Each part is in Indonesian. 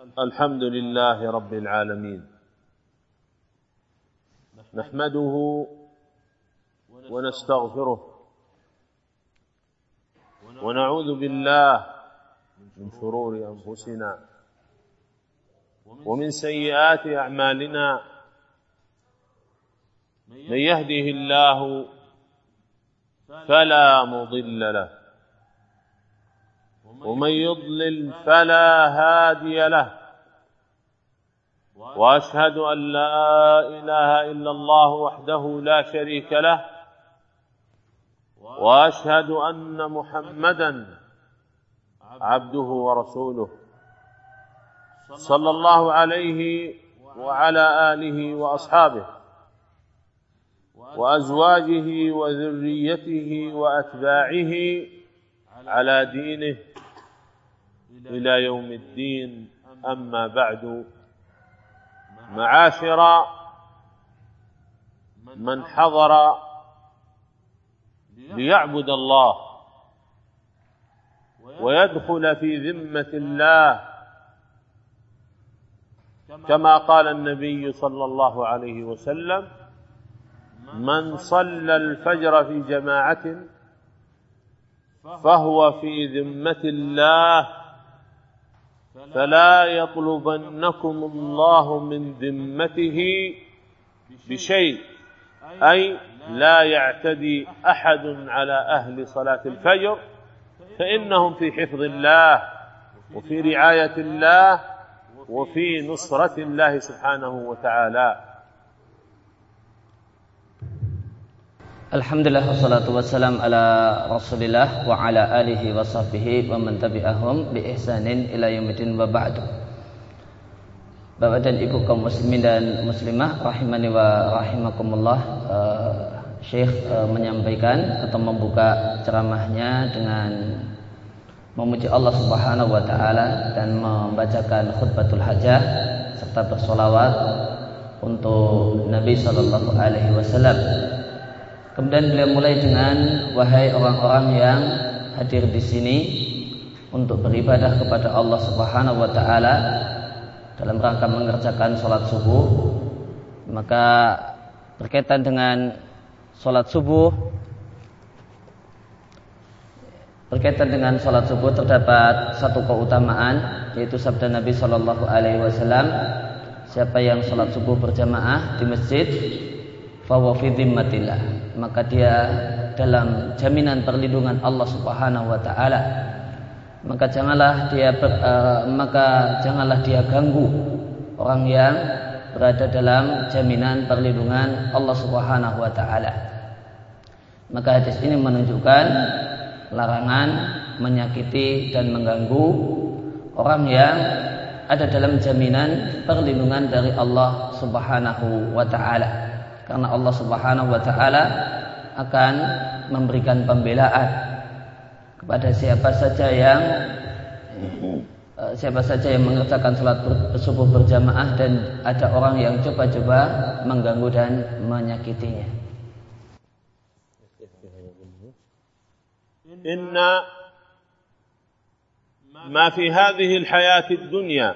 الحمد لله رب العالمين. نحمده ونستغفره ونعوذ بالله من شرور أنفسنا ومن سيئات أعمالنا. من يهده الله فلا مضل له ومن يضلل فلا هادي له. وأشهد أن لا إله إلا الله وحده لا شريك له. وأشهد أن محمدا عبده ورسوله. صلى الله عليه وعلى آله وأصحابه وأزواجه وذريته وأتباعه على دينه. إلى يوم الدين. أما بعد. معاشر من حضر ليعبد الله ويدخل في ذمة الله. كما قال النبي صلى الله عليه وسلم من صلى الفجر في جماعة فهو في ذمة الله. فلا يطلبنكم الله من ذمته بشيء. أي لا يعتدي أحد على أهل صلاة الفجر فإنهم في حفظ الله وفي رعاية الله وفي نصرة الله سبحانه وتعالى. Alhamdulillah wassalatu wassalam ala Rasulillah wa ala alihi wa sahbihi wa man tabi'ahum bi ihsanin ila yaumil wa ba'du. Bapak dan Ibu kaum muslimin dan muslimah rahimani wa rahimakumullah uh, Syekh uh, menyampaikan atau membuka ceramahnya dengan memuji Allah Subhanahu wa taala dan membacakan khutbatul hajah serta bersolawat untuk Nabi sallallahu alaihi wasallam Kemudian beliau mulai dengan wahai orang-orang yang hadir di sini untuk beribadah kepada Allah Subhanahu wa taala dalam rangka mengerjakan sholat subuh maka berkaitan dengan sholat subuh berkaitan dengan sholat subuh terdapat satu keutamaan yaitu sabda Nabi Shallallahu Alaihi Wasallam siapa yang sholat subuh berjamaah di masjid fawa maka dia dalam jaminan perlindungan Allah Subhanahu wa taala. Maka janganlah dia ber, uh, maka janganlah dia ganggu orang yang berada dalam jaminan perlindungan Allah Subhanahu wa taala. Maka hadis ini menunjukkan larangan menyakiti dan mengganggu orang yang ada dalam jaminan perlindungan dari Allah Subhanahu wa taala karena Allah Subhanahu wa taala akan memberikan pembelaan kepada siapa saja yang eh, siapa saja yang mengerjakan salat subuh berjamaah dan ada orang yang coba-coba mengganggu dan menyakitinya. Inna ما في هذه الحياة الدنيا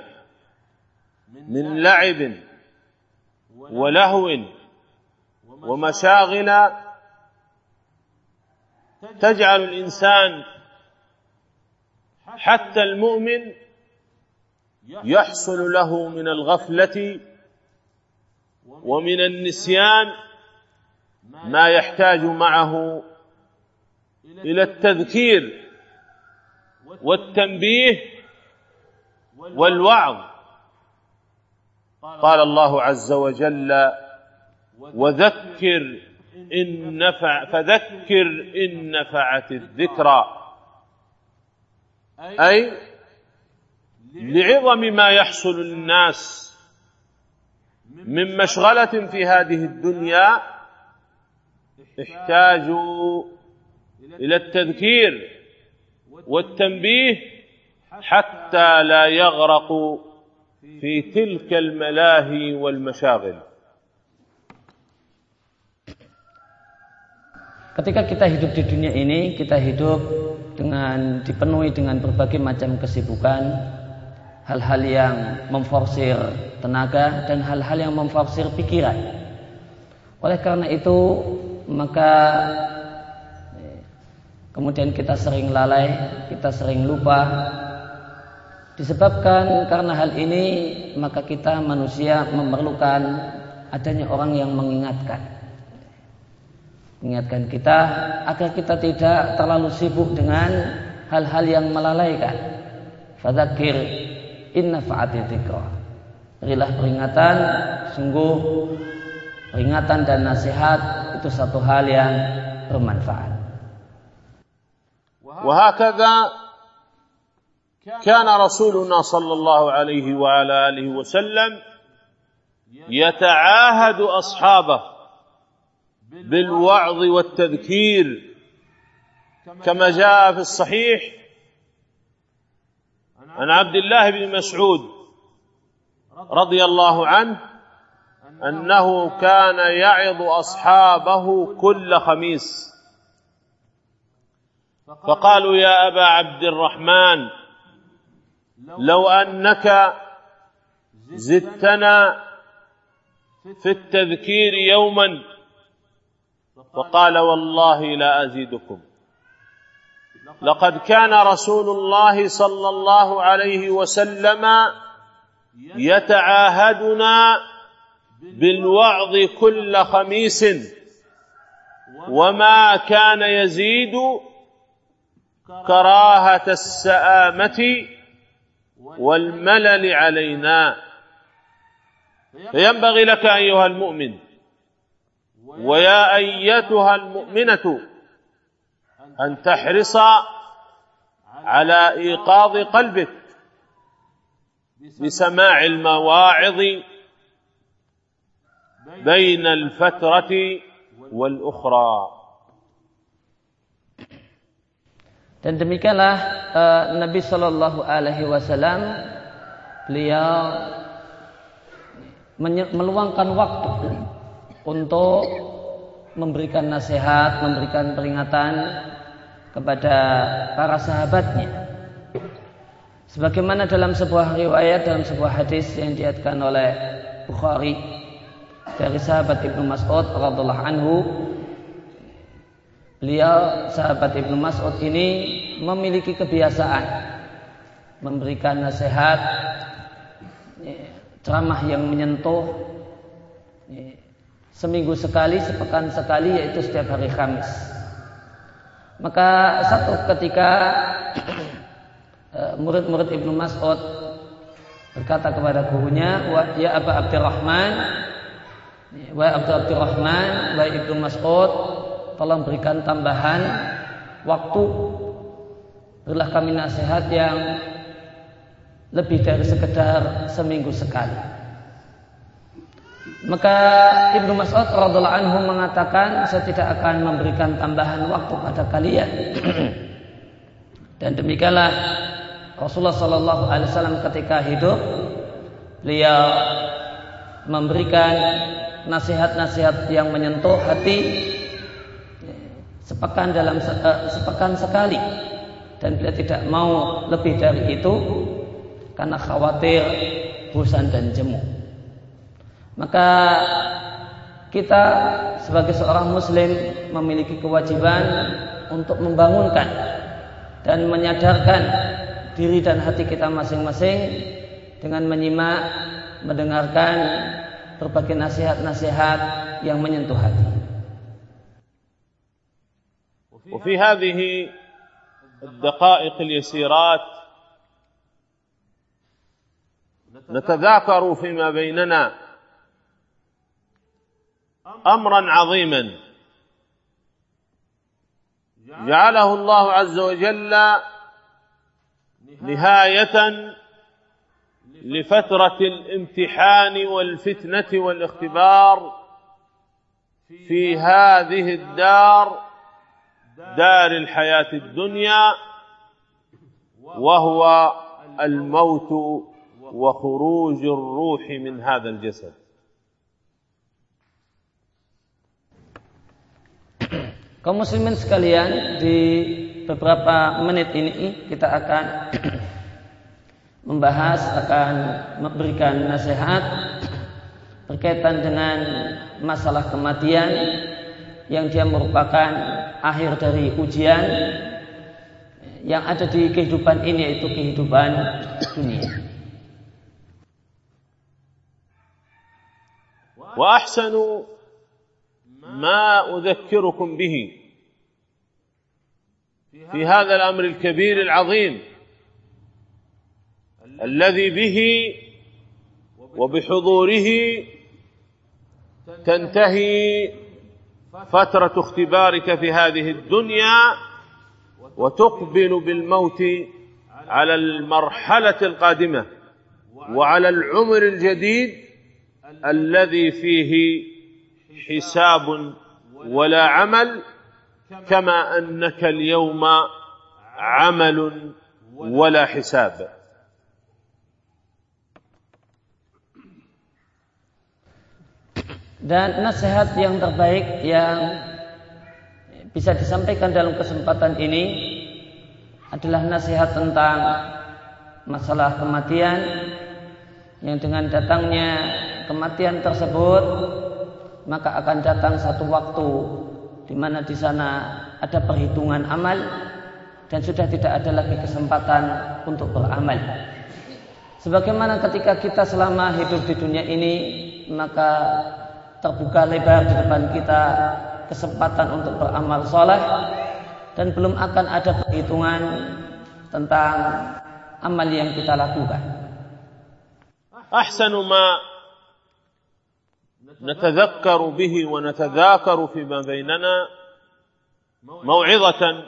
من لعب ولهو ومشاغل تجعل الإنسان حتى المؤمن يحصل له من الغفلة ومن النسيان ما يحتاج معه إلى التذكير والتنبيه والوعظ. قال الله عز وجل وذكر إن نفع فذكر إن نفعت الذكرى. أي لعظم ما يحصل للناس من مشغلة في هذه الدنيا احتاجوا إلى التذكير والتنبيه حتى لا يغرقوا في تلك الملاهي والمشاغل. Ketika kita hidup di dunia ini, kita hidup dengan dipenuhi dengan berbagai macam kesibukan hal-hal yang memforsir tenaga dan hal-hal yang memforsir pikiran. Oleh karena itu, maka kemudian kita sering lalai, kita sering lupa. Disebabkan karena hal ini, maka kita manusia memerlukan adanya orang yang mengingatkan Mengingatkan kita agar kita tidak terlalu sibuk dengan hal-hal yang melalaikan. Fadzakir inna fa'ati Berilah peringatan, sungguh peringatan dan nasihat itu satu hal yang bermanfaat. وهكذا كان رسولنا صلى الله عليه وعلى اله وسلم يتعاهد اصحابه بالوعظ والتذكير كما جاء في الصحيح عن عبد الله بن مسعود رضي الله عنه أنه كان يعظ أصحابه كل خميس. فقالوا يا أبا عبد الرحمن لو أنك زدتنا في التذكير يوما فقال والله لا أزيدكم. لقد كان رسول الله صلى الله عليه وسلم يتعاهدنا بالوعظ كل خميس وما كان يزيد كراهة السآمة والملل علينا. فينبغي لك أيها المؤمن ويا ايتها المؤمنه ان تحرص على ايقاظ قلبك بسماع المواعظ بين الفترة والاخرى Dan demikianlah uh, Nabi Shallallahu Alaihi Wasallam beliau meluangkan waktu untuk memberikan nasihat, memberikan peringatan kepada para sahabatnya. Sebagaimana dalam sebuah riwayat dalam sebuah hadis yang diatkan oleh Bukhari dari sahabat Ibnu Mas'ud radhiallahu anhu Beliau sahabat Ibnu Mas'ud ini memiliki kebiasaan memberikan nasihat ceramah yang menyentuh seminggu sekali, sepekan sekali yaitu setiap hari Kamis. Maka satu ketika eh, murid-murid Ibnu Mas'ud berkata kepada gurunya, "Ya Abu Abdurrahman, wa Abdurrahman, wa Ibnu Mas'ud, tolong berikan tambahan waktu berilah kami nasihat yang lebih dari sekedar seminggu sekali. Maka Ibnu Mas'ud radhiallahu anhu mengatakan saya tidak akan memberikan tambahan waktu pada kalian. Dan demikianlah Rasulullah Shallallahu Alaihi Wasallam ketika hidup beliau memberikan nasihat-nasihat yang menyentuh hati sepekan dalam uh, sepekan sekali dan beliau tidak mau lebih dari itu karena khawatir bosan dan jemu. Maka kita sebagai seorang muslim memiliki kewajiban untuk membangunkan dan menyadarkan diri dan hati kita masing-masing dengan menyimak, mendengarkan berbagai nasihat-nasihat yang menyentuh hati. وفي هذه الدقائق اليسيرات نتذاكر فيما بيننا امرا عظيما. جعله الله عز وجل نهاية لفترة الامتحان والفتنة والاختبار في هذه الدار دار الحياة الدنيا وهو الموت وخروج الروح من هذا الجسد. kaum muslimin sekalian di beberapa menit ini kita akan membahas akan memberikan nasihat berkaitan dengan masalah kematian yang dia merupakan akhir dari ujian yang ada di kehidupan ini yaitu kehidupan dunia. وأحسن ما أذكركم به. في هذا الأمر الكبير العظيم. الذي به وبحضوره تنتهي فترة اختبارك في هذه الدنيا وتقبل بالموت على المرحلة القادمة وعلى العمر الجديد الذي فيه حساب ولا عمل كما أنك اليوم عمل ولا حساب Dan nasihat yang terbaik yang bisa disampaikan dalam kesempatan ini adalah nasihat tentang masalah kematian yang dengan datangnya kematian tersebut maka akan datang satu waktu di mana di sana ada perhitungan amal dan sudah tidak ada lagi kesempatan untuk beramal. Sebagaimana ketika kita selama hidup di dunia ini maka terbuka lebar di depan kita kesempatan untuk beramal soleh dan belum akan ada perhitungan tentang amal yang kita lakukan. أحسن ما نتذكر به ونتذاكر فيما بيننا موعظة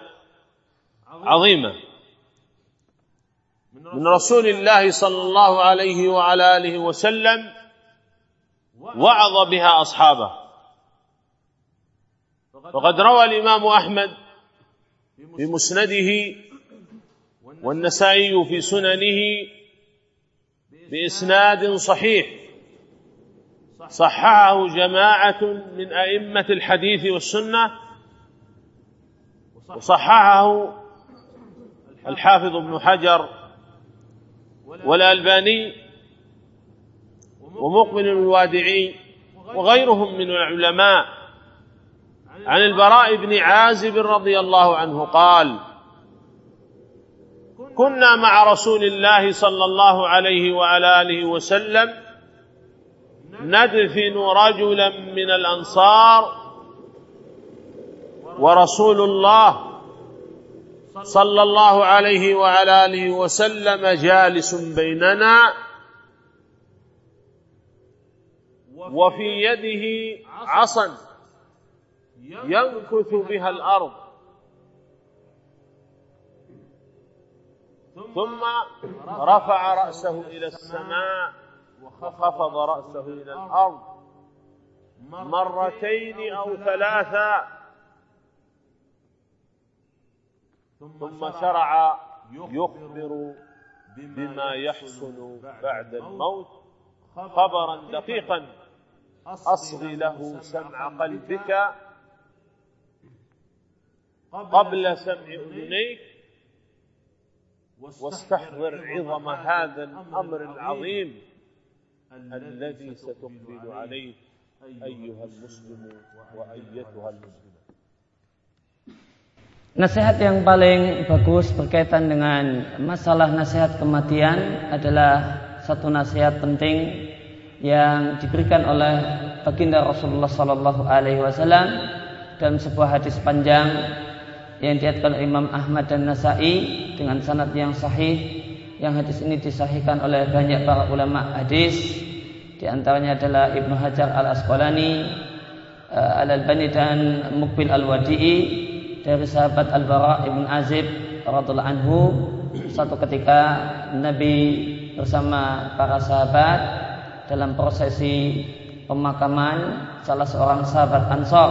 عظيمة. من رسول الله صلى الله عليه وعلى آله وسلم وعظ بها أصحابه. وقد روى الإمام أحمد في مسنده والنسائي في سننه بإسناد صحيح. صححه جماعة من أئمة الحديث والسنة وصححه الحافظ ابن حجر والألباني ومقبل الوادعي وغيرهم من العلماء. عن البراء بن عازب رضي الله عنه قال كنا مع رسول الله صلى الله عليه وعلى آله وسلم ندفن رجلا من الأنصار ورسول الله صلى الله عليه وعلى آله وسلم جالس بيننا وفي يده عصا ينكث بها الأرض. ثم رفع رأسه إلى السماء. وخفض رأسه إلى الأرض مرتين أو ثلاثا ثم شرع يخبر بما يحصل بعد الموت. خبرا دقيقا. أصغي له سمع قلبك. قبل سمع أذنيك واستحضر عظم هذا الأمر العظيم. الذي ستقبل عليه أيها المسلم وأيتها المسلمة Nasihat yang paling bagus berkaitan dengan masalah nasihat kematian adalah satu nasihat penting yang diberikan oleh baginda Rasulullah Sallallahu Alaihi Wasallam dalam sebuah hadis panjang yang diatkan Imam Ahmad dan Nasai dengan sanad yang sahih yang hadis ini disahihkan oleh banyak para ulama hadis di antaranya adalah Ibnu Hajar Al Asqalani eh, Al Albani dan Mukbil Al Wadi'i dari sahabat Al Bara Ibn Azib radhiallahu anhu satu ketika Nabi bersama para sahabat dalam prosesi pemakaman salah seorang sahabat Ansor.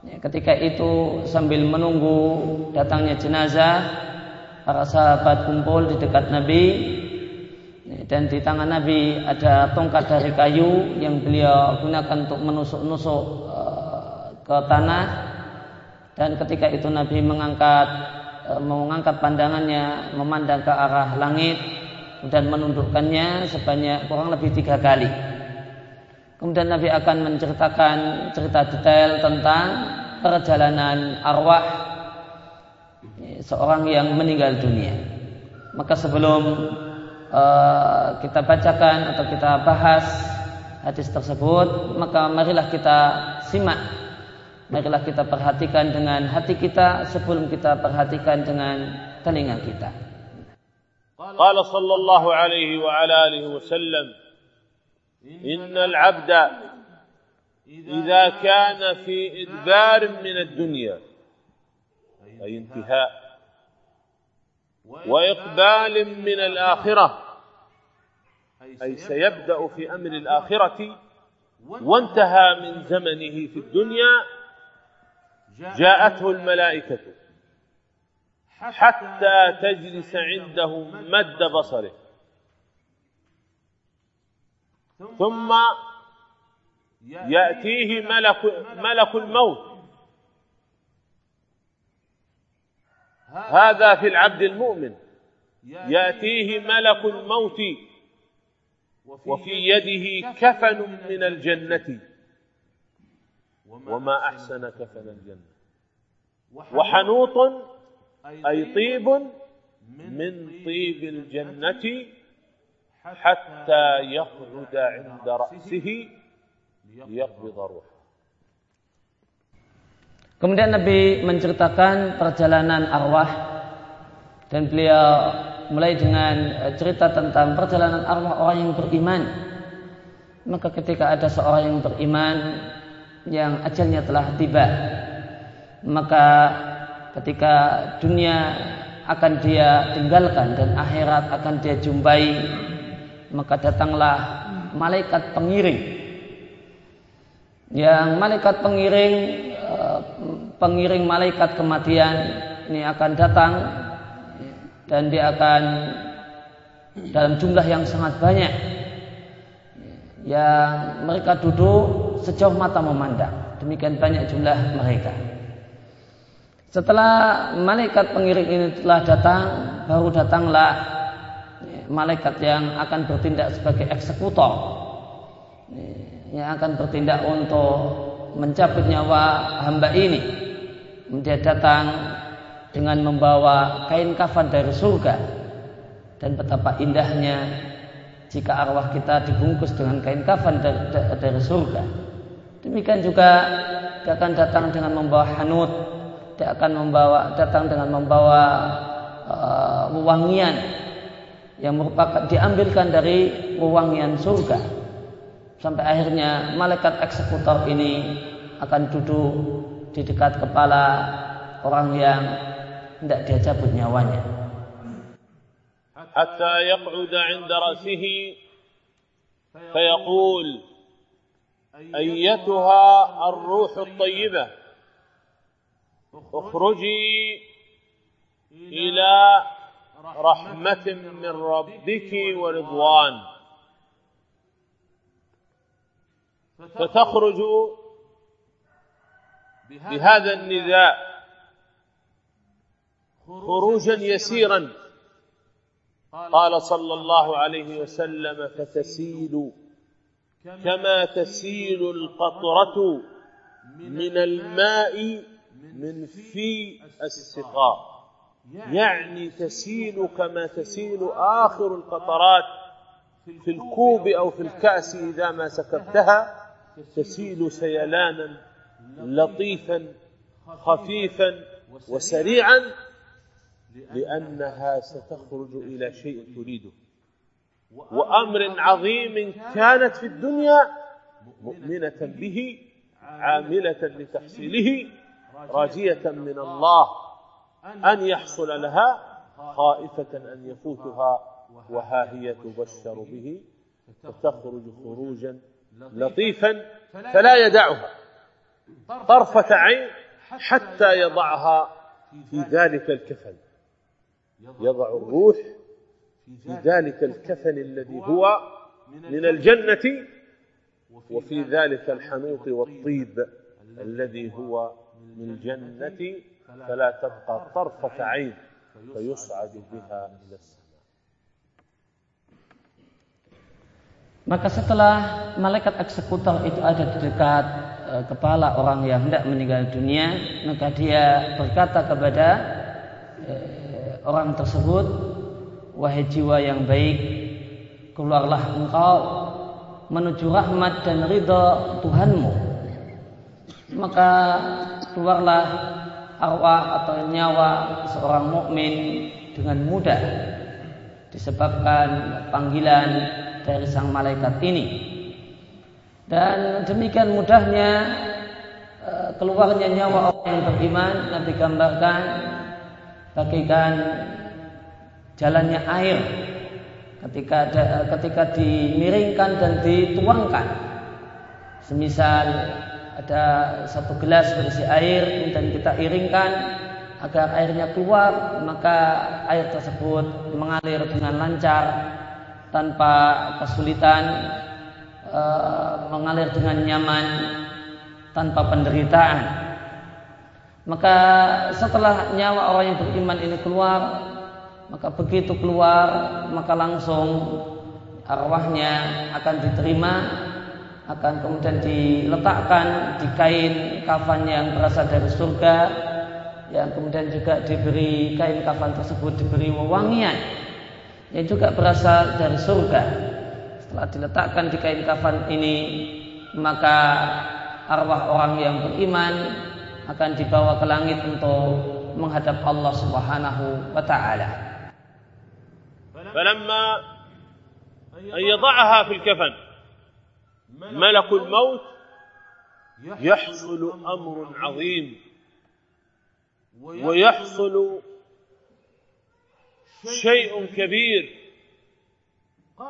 Ya, ketika itu sambil menunggu datangnya jenazah, para sahabat kumpul di dekat Nabi dan di tangan Nabi ada tongkat dari kayu yang beliau gunakan untuk menusuk-nusuk uh, ke tanah dan ketika itu Nabi mengangkat uh, mengangkat pandangannya memandang ke arah langit dan menundukkannya sebanyak kurang lebih tiga kali. Kemudian Nabi akan menceritakan cerita detail tentang perjalanan arwah seorang yang meninggal dunia. Maka sebelum uh, kita bacakan atau kita bahas hadis tersebut, maka marilah kita simak, marilah kita perhatikan dengan hati kita sebelum kita perhatikan dengan telinga kita. قال صلى الله عليه وعلى اله وسلم ان العبد اذا كان في ادبار من الدنيا اي انتهاء وإقبال من الآخرة أي سيبدأ في أمر الآخرة وانتهى من زمنه في الدنيا جاءته الملائكة حتى تجلس عنده مد بصره. ثم يأتيه ملك ملك الموت. هذا في العبد المؤمن. يأتيه ملك الموت وفي يده كفن من الجنة. وما أحسن كفن الجنة. وحنوط أي طيب من طيب الجنة حتى يخرج عند رأسه ليقبض روحه. Kemudian Nabi menceritakan perjalanan arwah dan beliau mulai dengan eh, cerita tentang perjalanan arwah orang yang beriman. Maka ketika ada seorang yang beriman yang ajalnya telah tiba, maka ketika dunia akan dia tinggalkan dan akhirat akan dia jumpai maka datanglah malaikat pengiring yang malaikat pengiring pengiring malaikat kematian ini akan datang dan dia akan dalam jumlah yang sangat banyak yang mereka duduk sejauh mata memandang demikian banyak jumlah mereka setelah malaikat pengiring ini telah datang, baru datanglah malaikat yang akan bertindak sebagai eksekutor. Yang akan bertindak untuk mencabut nyawa hamba ini. Dia datang dengan membawa kain kafan dari surga. Dan betapa indahnya jika arwah kita dibungkus dengan kain kafan dari, surga. Demikian juga dia akan datang dengan membawa hanut dia akan membawa datang dengan membawa uh, wewangian yang merupakan diambilkan dari wewangian surga sampai akhirnya malaikat eksekutor ini akan duduk di dekat kepala orang yang tidak dia cabut nyawanya hatta yaq'ud 'inda ra'sihi fayaqul ayyatuha ar-ruh at-tayyibah اخرجي إلى رحمة من ربك ورضوان فتخرج بهذا النداء. خروجا يسيرا. قال صلى الله عليه وسلم فتسيل كما تسيل القطرة من الماء من في السقاء. يعني تسيل كما تسيل آخر القطرات في الكوب أو في الكأس إذا ما سكبتها. تسيل سيلانا لطيفا خفيفا وسريعا لأنها ستخرج إلى شيء تريده. وأمر عظيم كانت في الدنيا مؤمنة به عاملة لتحصيله راجية من الله أن يحصل لها خائفة أن يفوتها وها هي تبشر به فتخرج خروجا لطيفا فلا يدعها. طرفة عين حتى يضعها في ذلك الكفن. يضع الروح في ذلك الكفن الذي هو من الجنة وفي ذلك الحنوط والطيب الذي هو من الجنة فلا تبقى طرفة عين فيصعد بها إلى السماء. Maka setelah malaikat eksekutor itu ada di dekat kepala orang yang hendak meninggal dunia, maka dia berkata kepada e, orang tersebut, wahai jiwa yang baik, keluarlah engkau menuju rahmat dan ridho Tuhanmu. Maka keluarlah arwah atau nyawa seorang mukmin dengan mudah disebabkan panggilan dari sang malaikat ini. Dan demikian mudahnya eh, keluarnya nyawa orang yang beriman Nabi gambarkan bagaikan jalannya air ketika ada, ketika dimiringkan dan dituangkan. Semisal ada satu gelas berisi air dan kita iringkan agar airnya keluar maka air tersebut mengalir dengan lancar tanpa kesulitan e, mengalir dengan nyaman tanpa penderitaan maka setelah nyawa orang yang beriman ini keluar maka begitu keluar maka langsung arwahnya akan diterima akan kemudian diletakkan di kain kafan yang berasal dari surga yang kemudian juga diberi kain kafan tersebut diberi wewangian yang juga berasal dari surga. Setelah diletakkan di kain kafan ini, maka arwah orang yang beriman akan dibawa ke langit untuk menghadap Allah Subhanahu wa taala. فلما أن يضعها في الكفن ملك الموت يحصل أمر عظيم ويحصل شيء كبير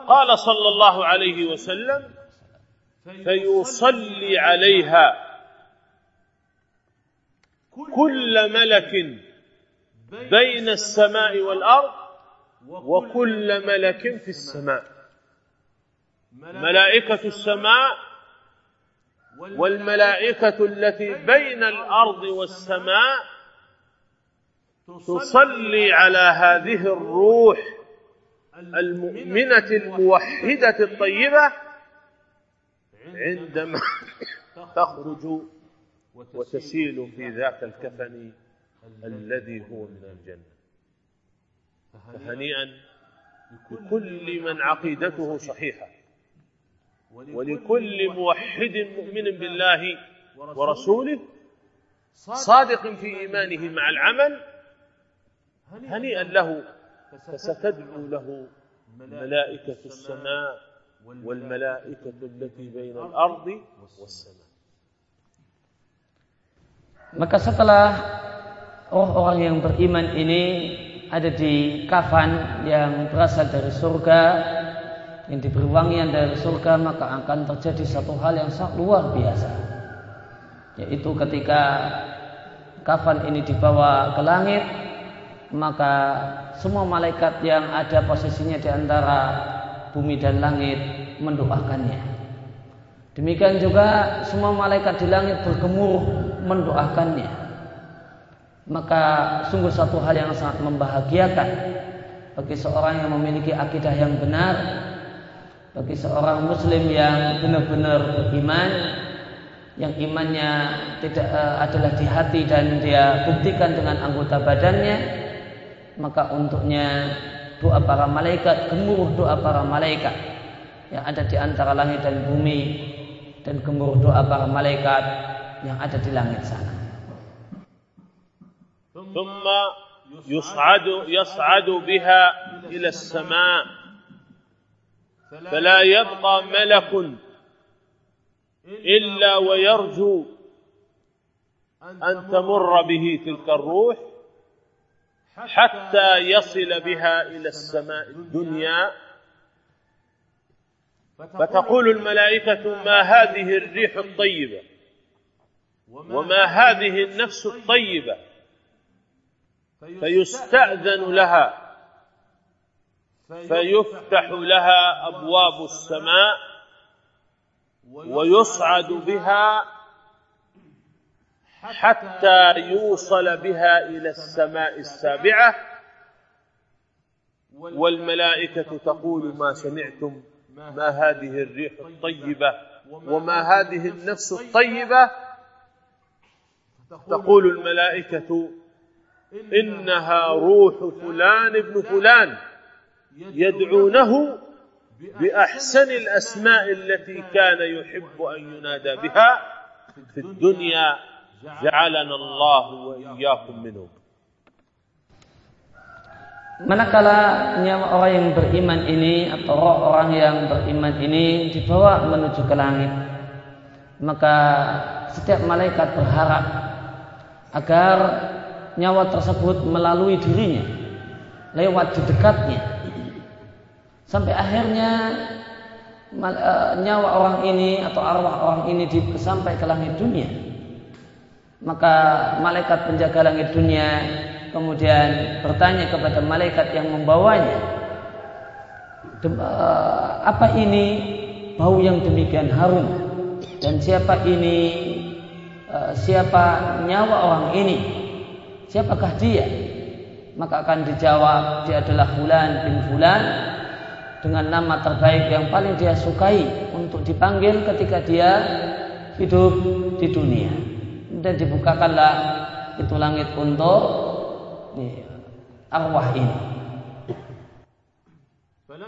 قال صلى الله عليه وسلم فيصلي عليها كل ملك بين السماء والأرض وكل ملك في السماء. ملائكة السماء والملائكة التي بين الأرض والسماء تصلي على هذه الروح المؤمنة الموحدة الطيبة عندما تخرج وتسيل في ذاك الكفن الذي هو من الجنة. فهنيئا لكل من عقيدته صحيحة ولكل موحد مؤمن بالله ورسوله صادق في إيمانه مع العمل هنيئا له فستدعو له ملائكة السماء والملائكة التي بين الأرض والسماء Maka setelah orang-orang yang beriman ini ada di kafan yang berasal dari surga, yang diberi wangian dari surga, maka akan terjadi satu hal yang sangat luar biasa. Yaitu ketika kafan ini dibawa ke langit, maka semua malaikat yang ada posisinya di antara bumi dan langit mendoakannya. Demikian juga semua malaikat di langit bergemuruh mendoakannya. Maka sungguh satu hal yang sangat membahagiakan bagi seorang yang memiliki akidah yang benar, bagi seorang muslim yang benar-benar beriman, yang imannya tidak uh, adalah di hati dan dia buktikan dengan anggota badannya, maka untuknya doa para malaikat, gemuruh doa para malaikat yang ada di antara langit dan bumi dan gemuruh doa para malaikat yang ada di langit sana. ثم يصعد يصعد بها إلى السماء فلا يبقى ملك إلا ويرجو أن تمر به تلك الروح حتى يصل بها إلى السماء الدنيا. فتقول الملائكة ما هذه الريح الطيبة؟ وما هذه النفس الطيبة؟ فيستأذن لها فيفتح لها أبواب السماء ويصعد بها حتى يوصل بها إلى السماء السابعة والملائكة تقول ما سمعتم ما هذه الريح الطيبة وما هذه النفس الطيبة؟ تقول الملائكة إنها روح فلان ابن فلان يدعونه بأحسن الأسماء التي كان يحب أن ينادى بها في الدنيا ja'alan Allah wa iyyakum minhum. Manakala nyawa orang yang beriman ini atau roh orang yang beriman ini dibawa menuju ke langit, maka setiap malaikat berharap agar nyawa tersebut melalui dirinya, lewat di dekatnya, sampai akhirnya eh, nyawa orang ini atau arwah orang ini sampai ke langit dunia. Maka malaikat penjaga langit dunia kemudian bertanya kepada malaikat yang membawanya, eh, apa ini bau yang demikian harum? Dan siapa ini eh, siapa nyawa orang ini? Siapakah dia? Maka akan dijawab dia adalah Fulan bin Fulan dengan nama terbaik yang paling dia sukai untuk dipanggil ketika dia hidup di dunia dan dibukakanlah itu langit untuk أرواح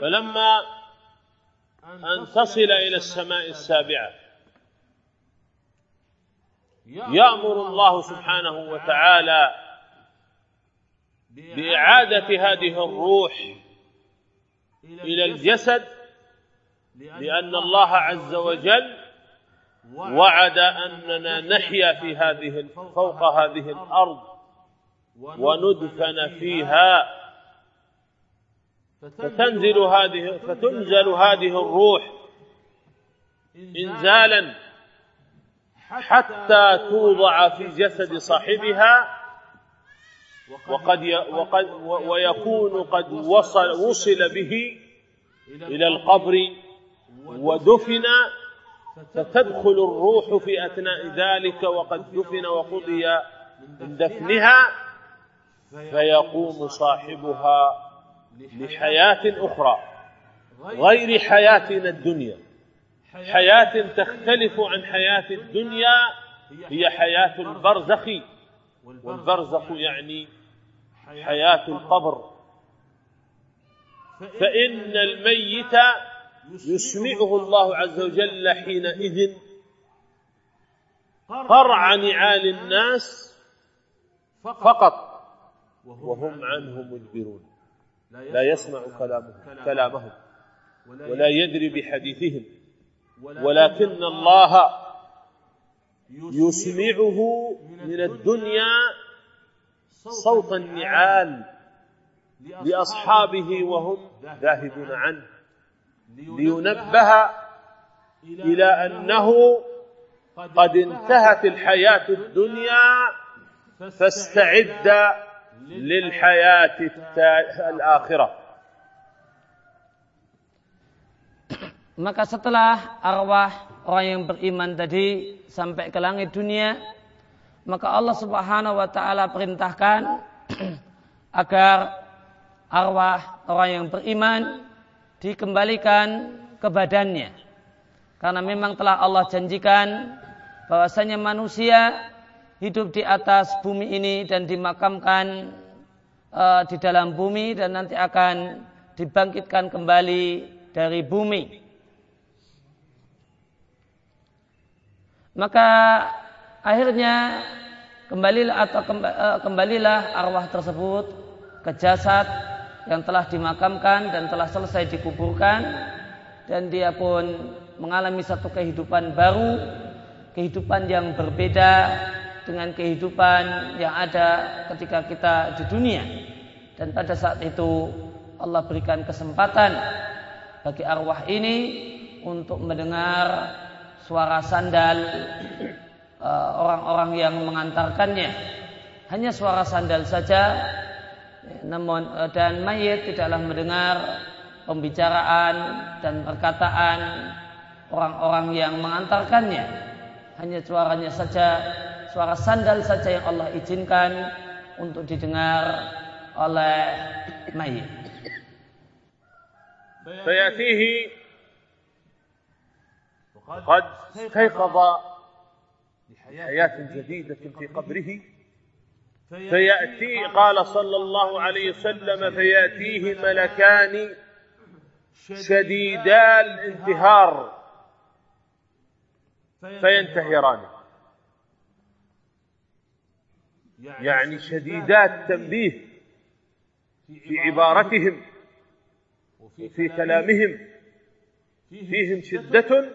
فلما أن تصل إلى السماء السابعة يأمر الله سبحانه وتعالى بإعادة هذه الروح إلى الجسد لأن الله عز وجل وعد أننا نحيا في هذه فوق هذه الأرض وندفن فيها. فتنزل هذه فتنزل هذه الروح إنزالا حتى توضع في جسد صاحبها وقد وقد ويكون قد وصل وصل به إلى القبر ودفن فتدخل الروح في أثناء ذلك وقد دفن وقضي من دفنها فيقوم صاحبها لحياة أخرى غير حياتنا الدنيا. حياة تختلف عن حياة الدنيا هي حياة البرزخ. والبرزخ يعني حياة القبر. فإن الميت يسمعه الله عز وجل حينئذ. قرع نعال الناس فقط. وهم عنه مدبرون. لا يسمع كلامهم كلامهم. ولا يدري بحديثهم. ولكن الله يسمعه من الدنيا صوت النعال لأصحابه وهم ذاهبون عنه. لينبه إلى أنه قد انتهت الحياة الدنيا فاستعد للحياة الآخرة Maka setelah arwah orang yang beriman tadi sampai ke langit dunia, maka Allah Subhanahu wa taala perintahkan agar arwah orang yang beriman dikembalikan ke badannya. Karena memang telah Allah janjikan bahwasanya manusia hidup di atas bumi ini dan dimakamkan uh, di dalam bumi dan nanti akan dibangkitkan kembali dari bumi. Maka akhirnya kembalilah atau eh, kembalilah arwah tersebut ke jasad yang telah dimakamkan dan telah selesai dikuburkan dan dia pun mengalami satu kehidupan baru, kehidupan yang berbeda dengan kehidupan yang ada ketika kita di dunia. Dan pada saat itu Allah berikan kesempatan bagi arwah ini untuk mendengar suara sandal eh, orang-orang yang mengantarkannya. Hanya suara sandal saja, namun uh, dan mayit tidaklah mendengar pembicaraan dan perkataan orang-orang yang mengantarkannya. Hanya suaranya saja suara sandal saja yang Allah izinkan untuk didengar oleh mayit. فيأتيه قد استيقظ لحياة جديدة في قبره فيأتي قال صلى الله عليه وسلم فيأتيه ملكان شديدا الانتهار فينتهرانه يعني شديدات تنبيه في عبارتهم وفي كلامهم فيهم شدة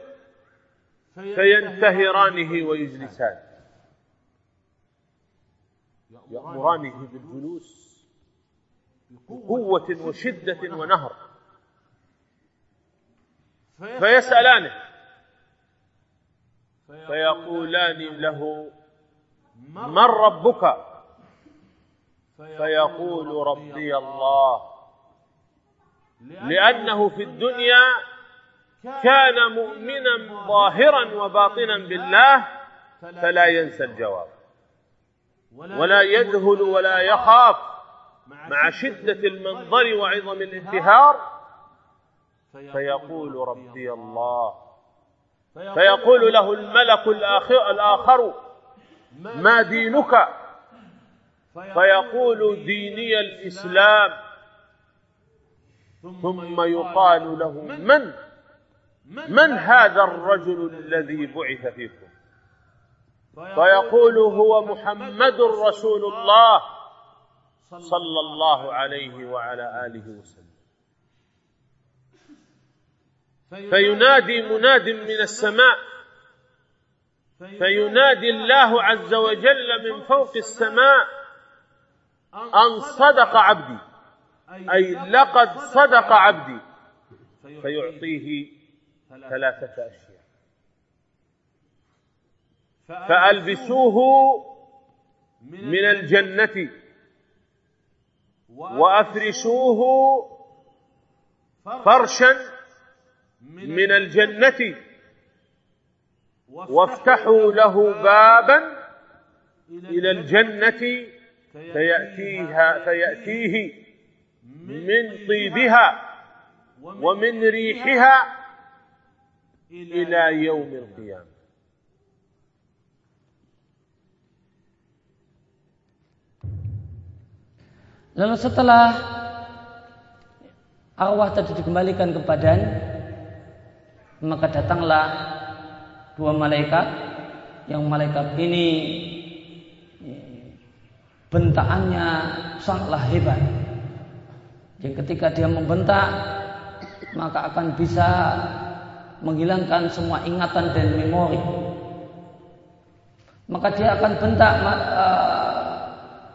فينتهرانه ويجلسان. يأمرانه بالجلوس بقوة وشدة ونهر. فيسألانه. فيقولان له من ربك? فيقول ربي الله. لأنه في الدنيا كان مؤمنا ظاهرا وباطنا بالله فلا ينسى الجواب. ولا يذهل ولا يخاف مع شدة المنظر وعظم الانتهار فيقول ربي الله. فيقول له الملك الآخر, الآخر ما دينك؟ فيقول ديني الإسلام. ثم يقال له من؟ من هذا الرجل الذي بعث فيكم؟ فيقول هو محمد رسول الله صلى الله عليه وعلى آله وسلم. فينادي مناد من السماء فينادي الله عز وجل من فوق السماء أن صدق عبدي أي لقد صدق عبدي. فيعطيه ثلاثة أشياء. فألبسوه من الجنة وأفرشوه فرشا من الجنة وافتحوا له بابا إلى الجنة فيأتيها فيأتيه من طيبها ومن ريحها إلى يوم القيامة. Lalu setelah arwah tadi dikembalikan ke badan, maka datanglah dua malaikat yang malaikat ini bentaannya sangatlah hebat. Yang ketika dia membentak maka akan bisa menghilangkan semua ingatan dan memori. Maka dia akan bentak uh,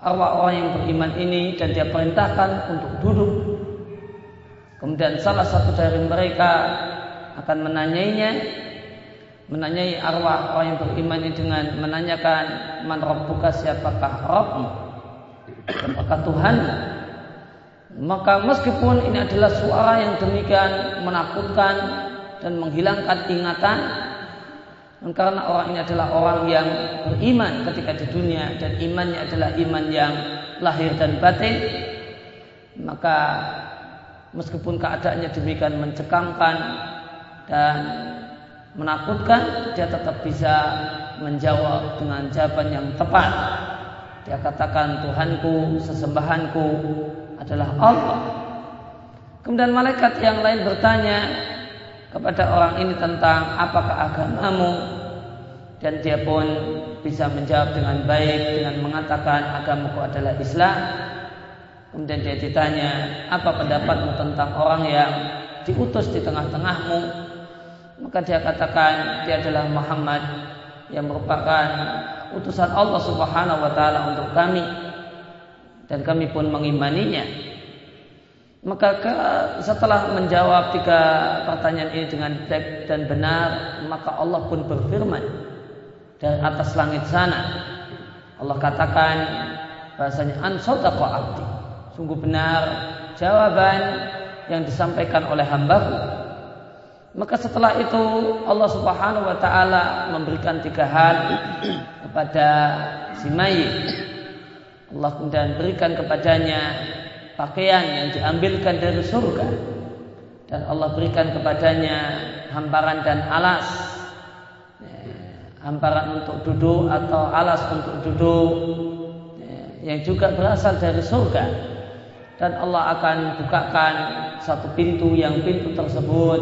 arwah-arwah yang beriman ini dan dia perintahkan untuk duduk. Kemudian salah satu dari mereka akan menanyainya menanyai arwah orang yang beriman ini dengan menanyakan man rabbuka siapakah Rabbmu siapakah Tuhan maka meskipun ini adalah suara yang demikian menakutkan dan menghilangkan ingatan karena orang ini adalah orang yang beriman ketika di dunia dan imannya adalah iman yang lahir dan batin. Maka meskipun keadaannya demikian mencekamkan dan menakutkan dia tetap bisa menjawab dengan jawaban yang tepat. Dia katakan Tuhanku sesembahanku adalah Allah. Kemudian malaikat yang lain bertanya kepada orang ini tentang apakah agamamu dan dia pun bisa menjawab dengan baik dengan mengatakan agamaku adalah Islam kemudian dia ditanya apa pendapatmu tentang orang yang diutus di tengah-tengahmu maka dia katakan dia adalah Muhammad yang merupakan utusan Allah Subhanahu wa taala untuk kami dan kami pun mengimaninya. Maka setelah menjawab tiga pertanyaan ini dengan baik dan benar, maka Allah pun berfirman dari atas langit sana. Allah katakan bahasanya an sadaqa abdi. Sungguh benar jawaban yang disampaikan oleh hambaku maka setelah itu Allah Subhanahu wa taala memberikan tiga hal kepada si mayit. Allah kemudian berikan kepadanya pakaian yang diambilkan dari surga dan Allah berikan kepadanya hamparan dan alas hamparan untuk duduk atau alas untuk duduk. Yang juga berasal dari surga. Dan Allah akan bukakan satu pintu yang pintu tersebut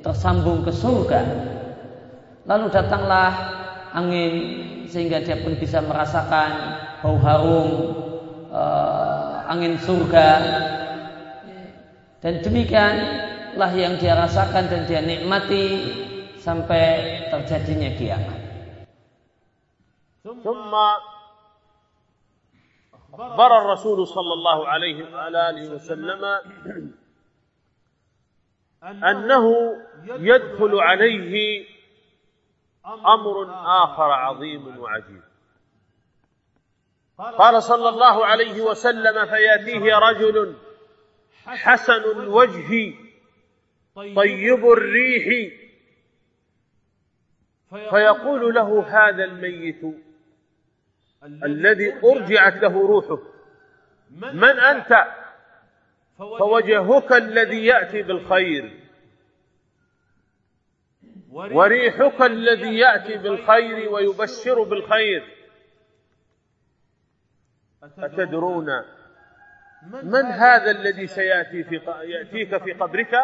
tersambung ke surga. Lalu datanglah angin sehingga dia pun bisa merasakan bau harum uh, angin surga. Dan demikianlah yang dia rasakan dan dia nikmati sampai terjadinya kiamat. ثم أخبر الرسول صلى الله عليه وعلى آله وسلم أنه يدخل عليه أمر آخر عظيم وعجيب قال صلى الله عليه وسلم فيأتيه رجل حسن الوجه طيب الريح فيقول له هذا الميت الذي أرجعت له روحه. من أنت؟ فوجهك الذي يأتي بالخير. وريحك الذي يأتي بالخير ويبشر بالخير. أتدرون من هذا الذي سيأتي في يأتيك في قبرك؟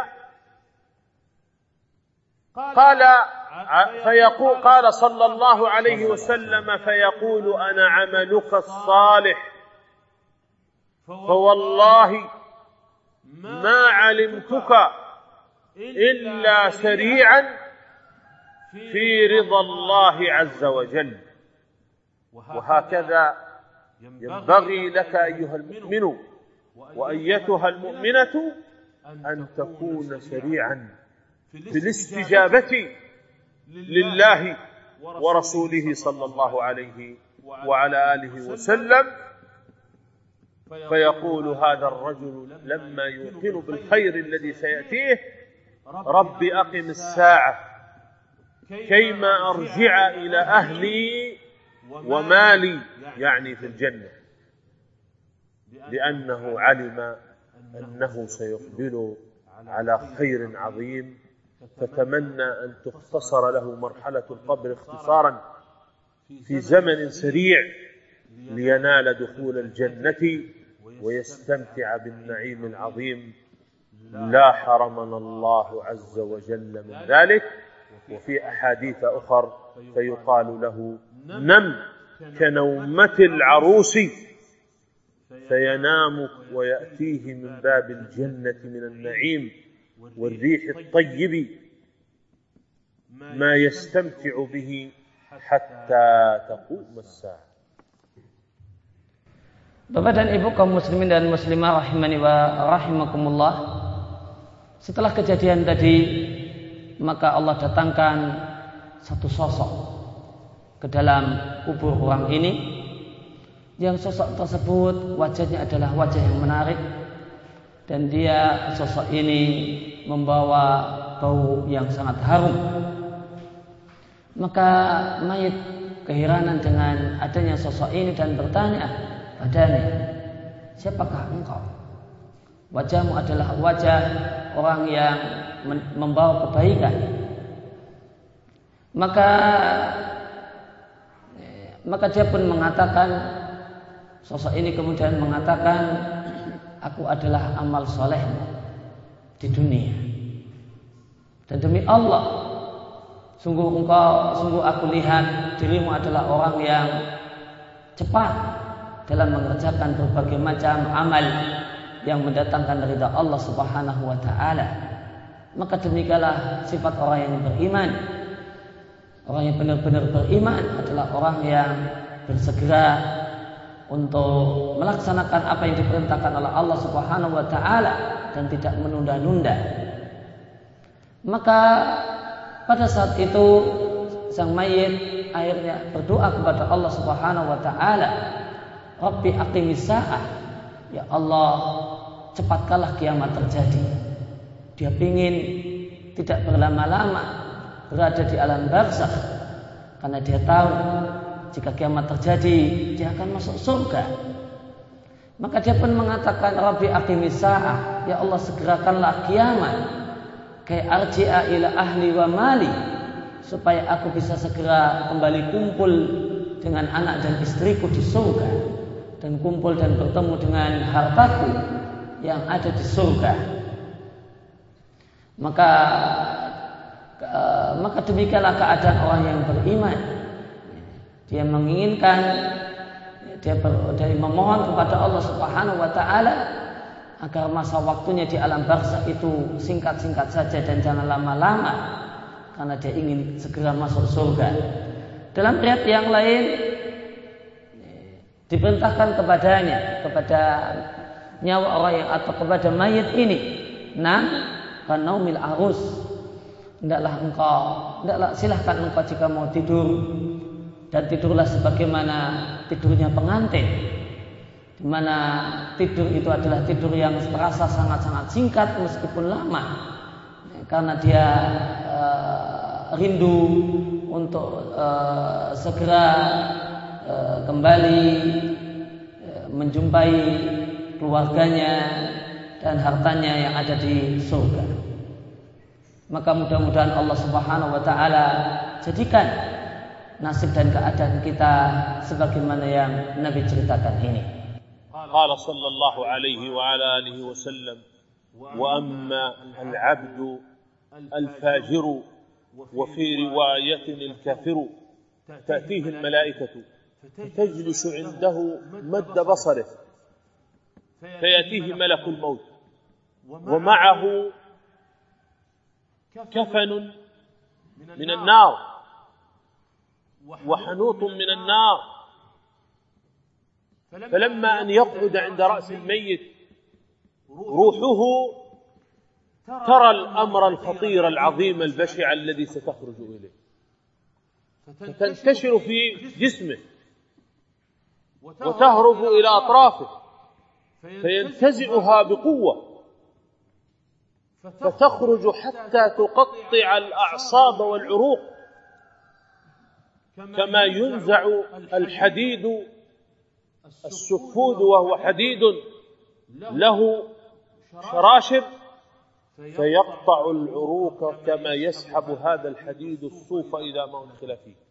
قال فيقول قال صلى الله عليه وسلم فيقول أنا عملك الصالح. فوالله ما علمتك إلا سريعا في رضا الله عز وجل. وهكذا ينبغي لك أيها المؤمن وأيتها المؤمنة أن تكون سريعا. في الاستجابة لله ورسوله صلى الله عليه وعلى آله وسلم فيقول هذا الرجل لما يوقن بالخير الذي سيأتيه رب أقم الساعة كيما أرجع إلى أهلي ومالي يعني في الجنة لأنه علم أنه سيقبل على خير عظيم فتمنى أن تختصر له مرحلة القبر اختصارا في زمن سريع لينال دخول الجنة ويستمتع بالنعيم العظيم. لا حرمنا الله عز وجل من ذلك. وفي أحاديث أخر فيقال له نم كنومة العروس فينام ويأتيه من باب الجنة من النعيم. والريح الطيب ما يستمتع به حتى تقوم الساعه Bapak dan Ibu kaum muslimin dan muslimah rahimani wa rahimakumullah. Setelah kejadian tadi, maka Allah datangkan satu sosok ke dalam kubur orang ini yang sosok tersebut wajahnya adalah wajah yang menarik dan dia sosok ini membawa bau yang sangat harum. Maka mayit keheranan dengan adanya sosok ini dan bertanya padanya siapakah engkau? Wajahmu adalah wajah orang yang membawa kebaikan. Maka maka dia pun mengatakan sosok ini kemudian mengatakan aku adalah amal solehmu di dunia. Dan demi Allah sungguh engkau sungguh aku lihat dirimu adalah orang yang cepat dalam mengerjakan berbagai macam amal yang mendatangkan ridha Allah Subhanahu wa taala. Maka demikianlah sifat orang yang beriman. Orang yang benar-benar beriman adalah orang yang bersegera untuk melaksanakan apa yang diperintahkan oleh Allah Subhanahu wa taala dan tidak menunda-nunda. Maka pada saat itu sang mayit akhirnya berdoa kepada Allah Subhanahu wa taala, "Rabbi aqimis sa'ah." Ya Allah, cepatkanlah kiamat terjadi. Dia ingin tidak berlama-lama berada di alam barzakh karena dia tahu jika kiamat terjadi dia akan masuk surga. Maka dia pun mengatakan Rabbi aqimis sa'ah, ya Allah segerakanlah kiamat. Kayak arji'a ila ahli wa mali. Supaya aku bisa segera kembali kumpul dengan anak dan istriku di surga. Dan kumpul dan bertemu dengan hartaku yang ada di surga. Maka maka demikianlah keadaan orang yang beriman dia menginginkan dia dari memohon kepada Allah Subhanahu wa taala agar masa waktunya di alam barzah itu singkat-singkat saja dan jangan lama-lama karena dia ingin segera masuk surga. Dalam riwayat yang lain diperintahkan kepadanya kepada nyawa orang yang atau kepada mayat ini nah kanaumil arus hendaklah engkau hendaklah silahkan engkau jika mau tidur dan tidurlah sebagaimana tidurnya pengantin di mana tidur itu adalah tidur yang terasa sangat-sangat singkat meskipun lama karena dia uh, rindu untuk uh, segera uh, kembali uh, menjumpai keluarganya dan hartanya yang ada di surga. Maka mudah-mudahan Allah Subhanahu wa taala jadikan nasib dan keadaan kita sebagaimana yang Nabi ceritakan ini. قال صلى الله عليه وعلى آله وسلم وأما العبد الفاجر وفي رواية الكافر تأتيه الملائكة فتجلس عنده مد بصره فيأتيه ملك الموت ومعه كفن من النار وحنوط من النار. فلما أن يقعد عند رأس الميت روحه ترى الأمر الخطير العظيم البشع الذي ستخرج إليه. فتنتشر في جسمه. وتهرب إلى أطرافه. فينتزعها بقوة. فتخرج حتى تقطع الأعصاب. والعروق. كما ينزع الحديد السفود وهو حديد له شراشر فيقطع العروق كما يسحب هذا الحديد الصوف إذا ما أدخل فيه.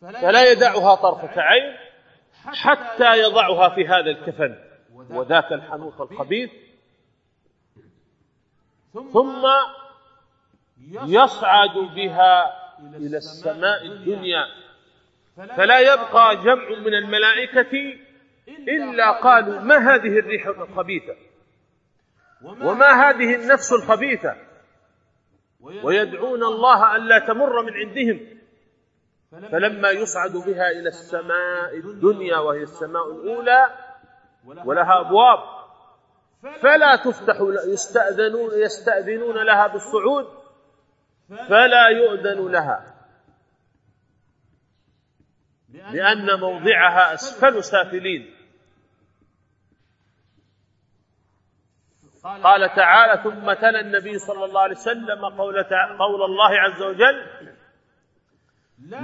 فلا يدعها طرفة عين حتى يضعها في هذا الكفن. وذاك الحنوط الخبيث. ثم يصعد بها إلى السماء الدنيا. فلا يبقى جمع من الملائكة إلا قالوا ما هذه الريح الخبيثة؟ وما هذه النفس الخبيثة؟ ويدعون الله ألا تمر من عندهم. فلما يصعد بها إلى السماء الدنيا وهي السماء الأولى ولها أبواب. فلا تفتح يستأذنون يستأذنون لها بالصعود. فلا يؤذن لها. لأن موضعها أسفل سافلين. قال تعالى ثم تلا النبي صلى الله عليه وسلم قول, قول الله عز وجل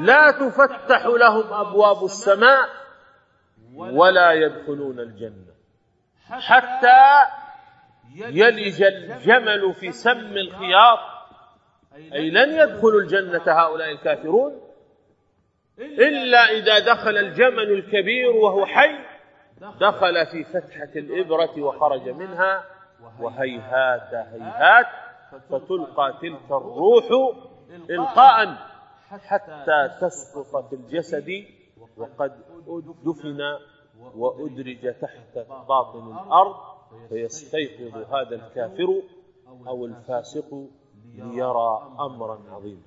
لا تفتح لهم أبواب السماء ولا يدخلون الجنة. حتى يلج الجمل في سم الخياط أي لن يدخلوا الجنة هؤلاء الكافرون إلا إذا دخل الجمل الكبير وهو حي دخل في فتحة الإبرة وخرج منها وهيهات هيهات فتلقى تلك الروح إلقاء حتى تسقط في الجسد وقد دفن وأدرج تحت باطن الأرض فيستيقظ هذا الكافر أو الفاسق yara amran azim.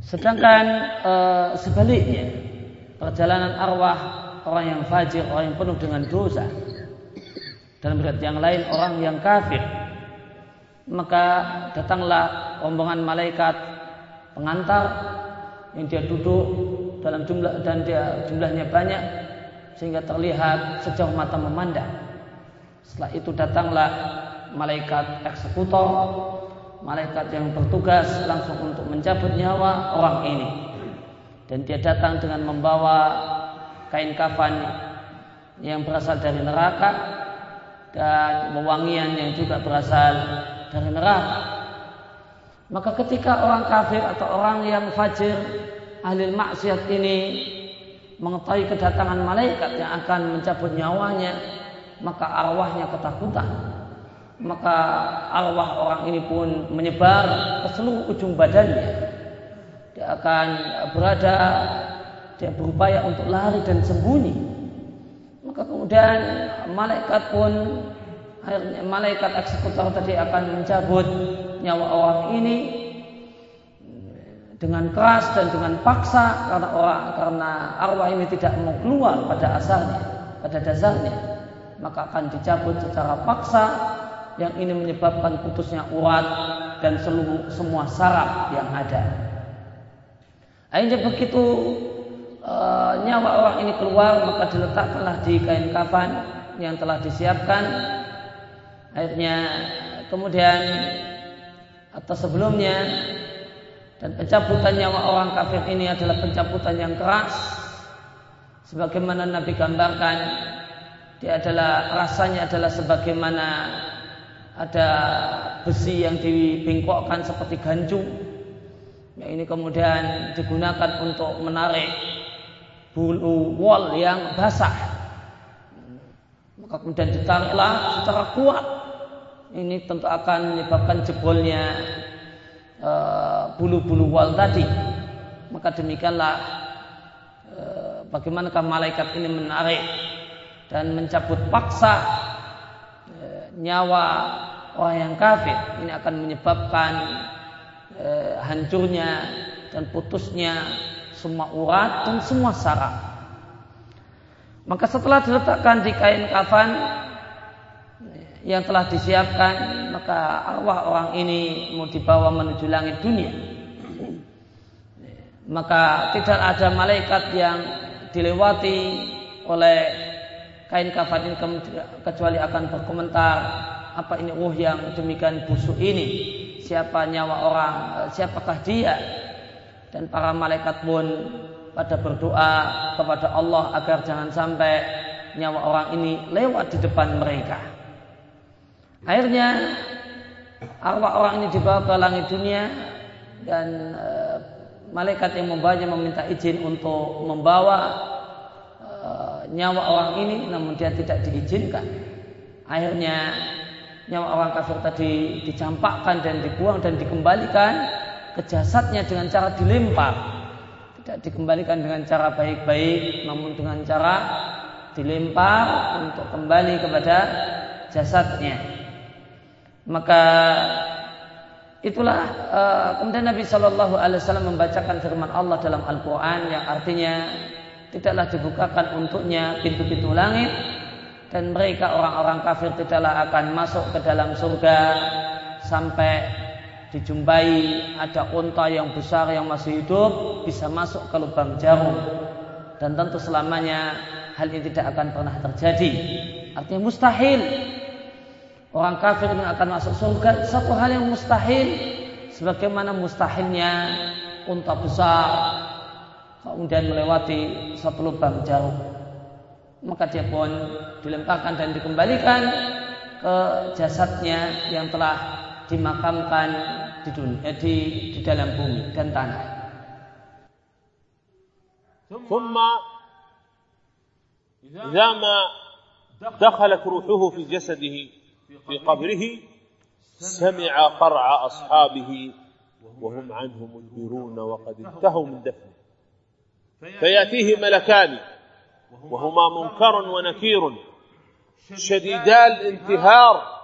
Sedangkan e, sebaliknya perjalanan arwah orang yang fajir, orang yang penuh dengan dosa dan berat yang lain orang yang kafir maka datanglah rombongan malaikat pengantar yang dia duduk dalam jumlah dan dia jumlahnya banyak sehingga terlihat sejauh mata memandang. Setelah itu datanglah malaikat eksekutor, malaikat yang bertugas langsung untuk mencabut nyawa orang ini. Dan dia datang dengan membawa kain kafan yang berasal dari neraka dan mewangian yang juga berasal dari neraka Maka ketika orang kafir atau orang yang fajir ahli maksiat ini mengetahui kedatangan malaikat yang akan mencabut nyawanya, maka arwahnya ketakutan. Maka arwah orang ini pun menyebar ke seluruh ujung badannya. Dia akan berada, dia berupaya untuk lari dan sembunyi. Maka kemudian malaikat pun akhirnya malaikat eksekutor tadi akan mencabut nyawa orang ini dengan keras dan dengan paksa karena orang karena arwah ini tidak mau keluar pada asalnya, pada dasarnya, maka akan dicabut secara paksa yang ini menyebabkan putusnya urat dan seluruh semua saraf yang ada. Akhirnya begitu e, nyawa orang ini keluar maka diletakkanlah di kain kafan yang telah disiapkan. Akhirnya kemudian atau sebelumnya dan pencabutan nyawa orang kafir ini adalah pencabutan yang keras. Sebagaimana Nabi gambarkan, dia adalah rasanya adalah sebagaimana ada besi yang dibengkokkan seperti ganjung. Ya, ini kemudian digunakan untuk menarik bulu wol yang basah. Maka kemudian ditariklah secara kuat. Ini tentu akan menyebabkan jebolnya Eh, bulu-bulu wal tadi maka demikianlah uh, bagaimanakah malaikat ini menarik dan mencabut paksa uh, nyawa orang yang kafir. Ini akan menyebabkan hancurnya dan putusnya semua urat dan semua saraf. Maka setelah diletakkan di kain kafan yang telah disiapkan maka arwah orang ini mau dibawa menuju langit dunia. Maka tidak ada malaikat yang dilewati oleh kain kafan ini kecuali akan berkomentar apa ini ruh yang demikian busuk ini siapa nyawa orang siapakah dia dan para malaikat pun pada berdoa kepada Allah agar jangan sampai nyawa orang ini lewat di depan mereka. Akhirnya arwah orang ini dibawa ke langit dunia dan e, malaikat yang membawanya meminta izin untuk membawa e, nyawa orang ini namun dia tidak diizinkan. Akhirnya nyawa orang kafir tadi dicampakkan dan dibuang dan dikembalikan ke jasadnya dengan cara dilempar. Tidak dikembalikan dengan cara baik-baik namun dengan cara dilempar untuk kembali kepada jasadnya maka itulah uh, kemudian Nabi Shallallahu Alaihi Wasallam membacakan firman Allah dalam Al-Quran yang artinya tidaklah dibukakan untuknya pintu-pintu langit dan mereka orang-orang kafir tidaklah akan masuk ke dalam surga sampai dijumpai ada unta yang besar yang masih hidup bisa masuk ke lubang jarum. Dan tentu selamanya hal ini tidak akan pernah terjadi. Artinya mustahil. Orang kafir yang akan masuk surga. Satu hal yang mustahil sebagaimana mustahilnya unta besar kemudian melewati satu lubang jarum maka dia pun dilemparkan dan dikembalikan ke jasadnya yang telah dimakamkan di dunia di, di dalam bumi dan tanah. ثم إذا ما دخلت روحه في جسده في قبره سمع قرع أصحابه وهم عنه مدبرون وقد انتهوا من دفنه فيأتيه ملكان وهما منكر ونكير. شديدا الانتهار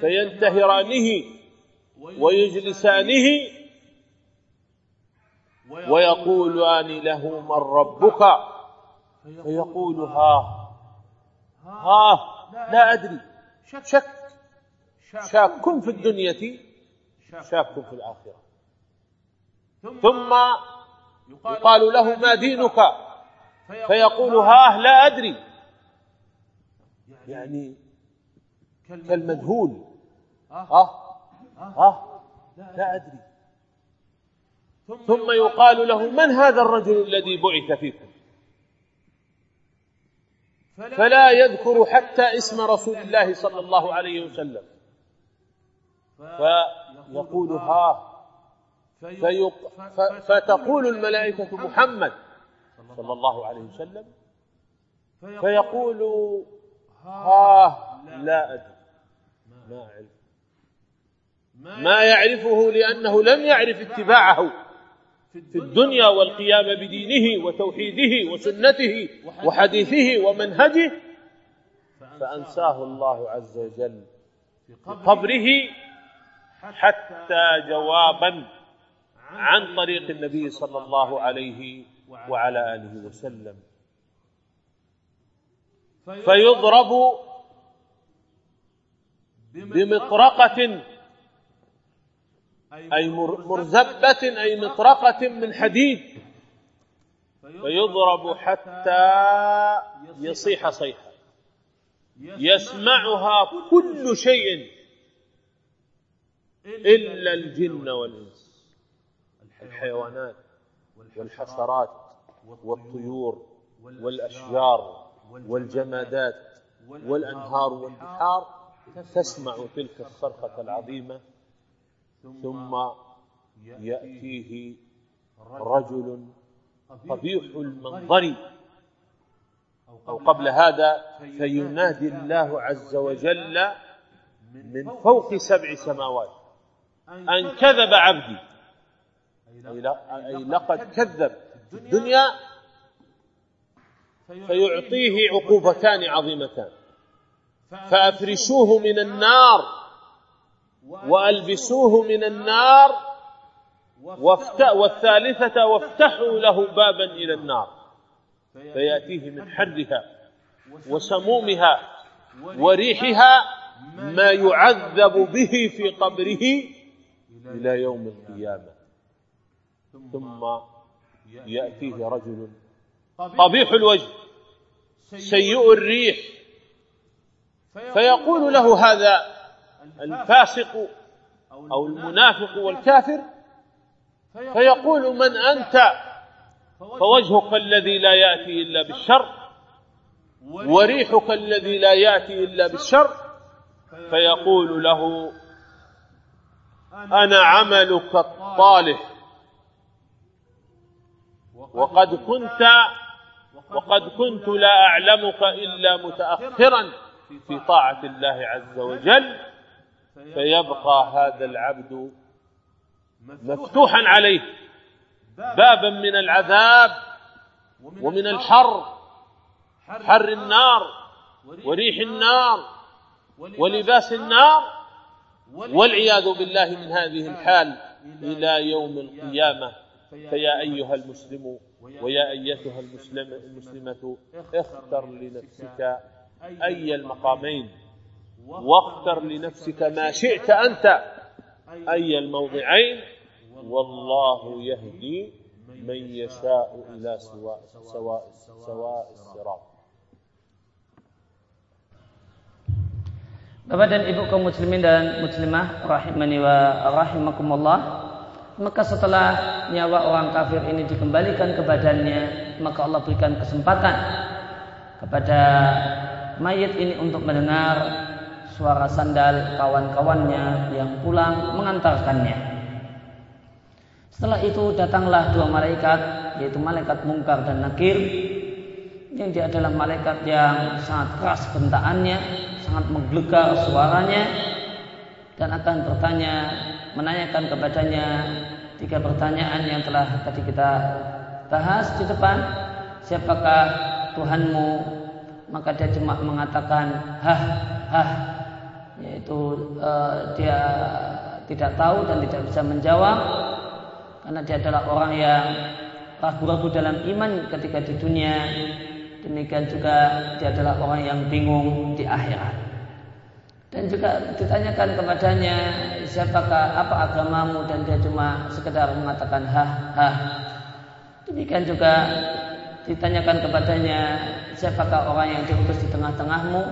فينتهرانه ويجلسانه ويقولان له من ربك. فيقول ها ها لا أدري. شك شاك في الدنيا شاك في الآخرة. ثم يقال له ما دينك؟ فيقول ها لا أدري. يعني كالمذهول. ها ها لا أدري. ثم يقال له من هذا الرجل الذي بعث فيكم فلا يذكر حتى اسم رسول الله صلى الله عليه وسلم. فيقول ها. فيق فتقول الملائكة محمد. صلى الله عليه وسلم. فيقول ها لا أدري. ما أعرف. ما يعرفه لأنه لم يعرف اتباعه في الدنيا والقيام بدينه وتوحيده وسنته وحديثه ومنهجه فأنساه الله عز وجل في قبره حتى جوابا عن طريق النبي صلى الله عليه وعلى آله وسلم. فيضرب بمطرقة أي مرزبة أي مطرقة من حديد. فيضرب حتى يصيح صيحة. يسمعها كل شيء إلا الجن والإنس. الحيوانات. والحشرات والطيور والأشجار والجمادات والأنهار والبحار تسمع تلك الصرخة العظيمة ثم يأتيه رجل قبيح المنظر. أو قبل هذا فينادي الله عز وجل من فوق سبع سماوات أن كذب عبدي. أي لقد كذب في الدنيا فيعطيه عقوبتان عظيمتان. فأفرشوه من النار وألبسوه من النار والثالثة وافتحوا له بابا إلى النار. فيأتيه من حرها وسمومها وريحها ما يعذب به في قبره إلى يوم القيامة. ثم يأتيه رجل. قبيح الوجه. سيء الريح. فيقول له هذا الفاسق أو المنافق. والكافر. فيقول من أنت؟ فوجهك الذي لا يأتي إلا بالشر. وريحك الذي لا يأتي إلا بالشر. فيقول له أنا عملك الطالح وقد كنت وقد كنت لا أعلمك إلا متأخرا في طاعة الله عز وجل فيبقى هذا العبد مفتوحا عليه بابا من العذاب ومن الحر حر النار وريح النار ولباس النار والعياذ بالله من هذه الحال إلى يوم القيامة. فيا أيها المسلم ويا أيتها المسلم المسلمة اختر لنفسك أي المقامين. واختر لنفسك ما شئت أنت أي الموضعين. والله يهدي من يشاء إلى سواء سواء سواء الصراط. Bapak dan Ibu kaum muslimin dan muslimah rahimani wa rahimakumullah. Maka setelah nyawa orang kafir ini dikembalikan ke badannya maka Allah berikan kesempatan kepada mayit ini untuk mendengar suara sandal kawan-kawannya yang pulang mengantarkannya. Setelah itu datanglah dua malaikat yaitu malaikat mungkar dan nakir yang dia adalah malaikat yang sangat keras bentaannya, sangat menggelegar suaranya dan akan bertanya, menanyakan kepadanya tiga pertanyaan yang telah tadi kita bahas di depan. Siapakah Tuhanmu? Maka dia cuma mengatakan hah hah yaitu uh, dia tidak tahu dan tidak bisa menjawab karena dia adalah orang yang ragu-ragu dalam iman ketika di dunia demikian juga dia adalah orang yang bingung di akhirat dan juga ditanyakan kepadanya siapakah apa agamamu? Dan dia cuma sekedar mengatakan hah hah. Demikian juga ditanyakan kepadanya siapakah orang yang diutus di tengah-tengahmu?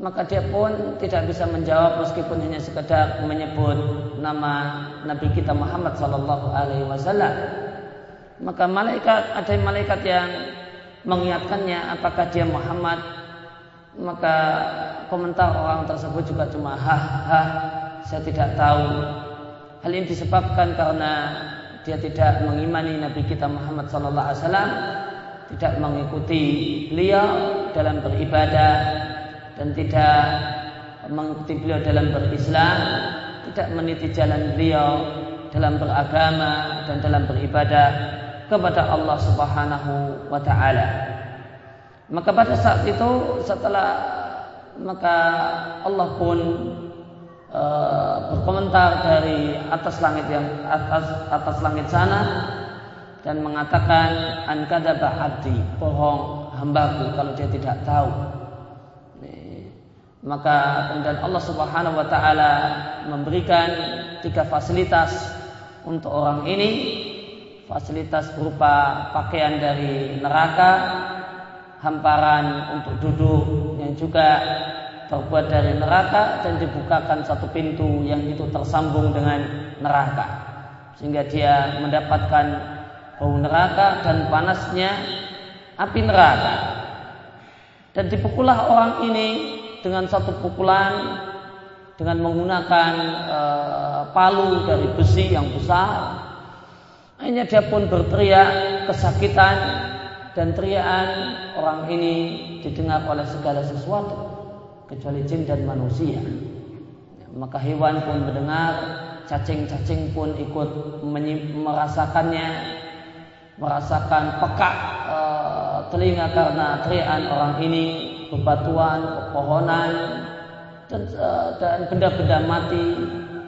Maka dia pun tidak bisa menjawab meskipun hanya sekedar menyebut nama Nabi kita Muhammad Sallallahu Alaihi Wasallam. Maka malaikat ada malaikat yang mengingatkannya apakah dia Muhammad maka komentar orang tersebut juga cuma ha ha saya tidak tahu. Hal ini disebabkan karena dia tidak mengimani Nabi kita Muhammad sallallahu alaihi wasallam, tidak mengikuti beliau dalam beribadah dan tidak mengikuti beliau dalam berislam, tidak meniti jalan beliau dalam beragama dan dalam beribadah kepada Allah Subhanahu wa taala. Maka pada saat itu setelah maka Allah pun e, berkomentar dari atas langit yang atas atas langit sana dan mengatakan an kadzaba abdi bohong hambaku kalau dia tidak tahu. Maka kemudian Allah Subhanahu wa taala memberikan tiga fasilitas untuk orang ini. Fasilitas berupa pakaian dari neraka hamparan untuk duduk yang juga terbuat dari neraka dan dibukakan satu pintu yang itu tersambung dengan neraka. Sehingga dia mendapatkan bau neraka dan panasnya api neraka. Dan dipukullah orang ini dengan satu pukulan dengan menggunakan e, palu dari besi yang besar. Akhirnya dia pun berteriak kesakitan dan teriakan orang ini didengar oleh segala sesuatu kecuali jin dan manusia. Maka hewan pun mendengar, cacing-cacing pun ikut merasakannya, merasakan pekak e, telinga karena teriakan orang ini bebatuan, pepohonan, dan, eh, benda-benda mati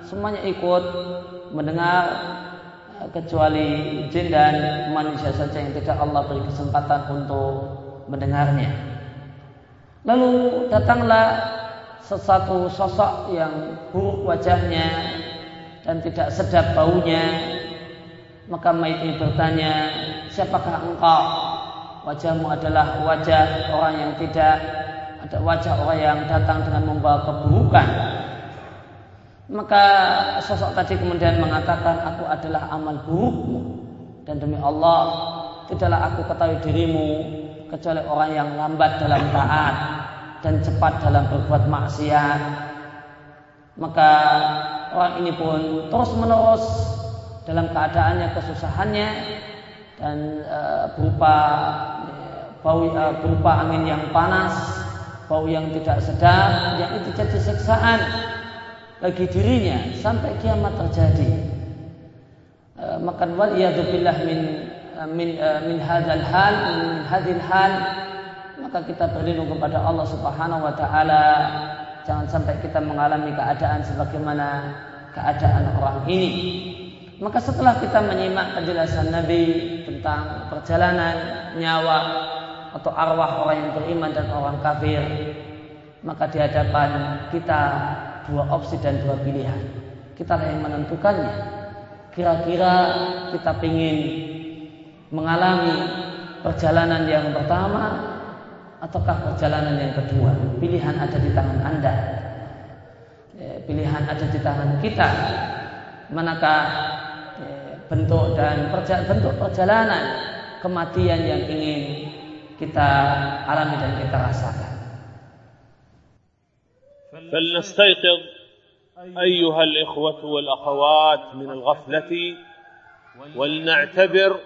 semuanya ikut mendengar eh, kecuali jin dan manusia saja yang tidak Allah beri kesempatan untuk mendengarnya. Lalu datanglah sesuatu sosok yang buruk wajahnya dan tidak sedap baunya. Maka mayit ini bertanya, siapakah engkau? wajahmu adalah wajah orang yang tidak ada wajah orang yang datang dengan membawa keburukan maka sosok tadi kemudian mengatakan aku adalah amal burukmu. Dan demi Allah tidaklah aku ketahui dirimu kecuali orang yang lambat dalam taat dan cepat dalam berbuat maksiat. Maka orang ini pun terus menerus dalam keadaannya kesusahannya dan uh, berupa bau uh, berupa angin yang panas, bau yang tidak sedap, yang itu jadi siksaan bagi dirinya sampai kiamat terjadi. Uh, maka wal billah min uh, min uh, min hadzal hal min hadil hal maka kita berlindung kepada Allah Subhanahu wa taala jangan sampai kita mengalami keadaan sebagaimana keadaan orang ini. Maka setelah kita menyimak penjelasan Nabi tentang perjalanan nyawa atau arwah orang yang beriman dan orang kafir, maka di hadapan kita dua opsi dan dua pilihan. Kita yang menentukannya. Kira-kira kita ingin mengalami perjalanan yang pertama ataukah perjalanan yang kedua? Pilihan ada di tangan Anda. Eh, pilihan ada di tangan kita. Manakah bentuk dan bentuk perjalanan kematian yang ingin kita alami dan kita rasakan. فلنستيقظ أيها الإخوة والأخوات من الغفلة ولنعتبر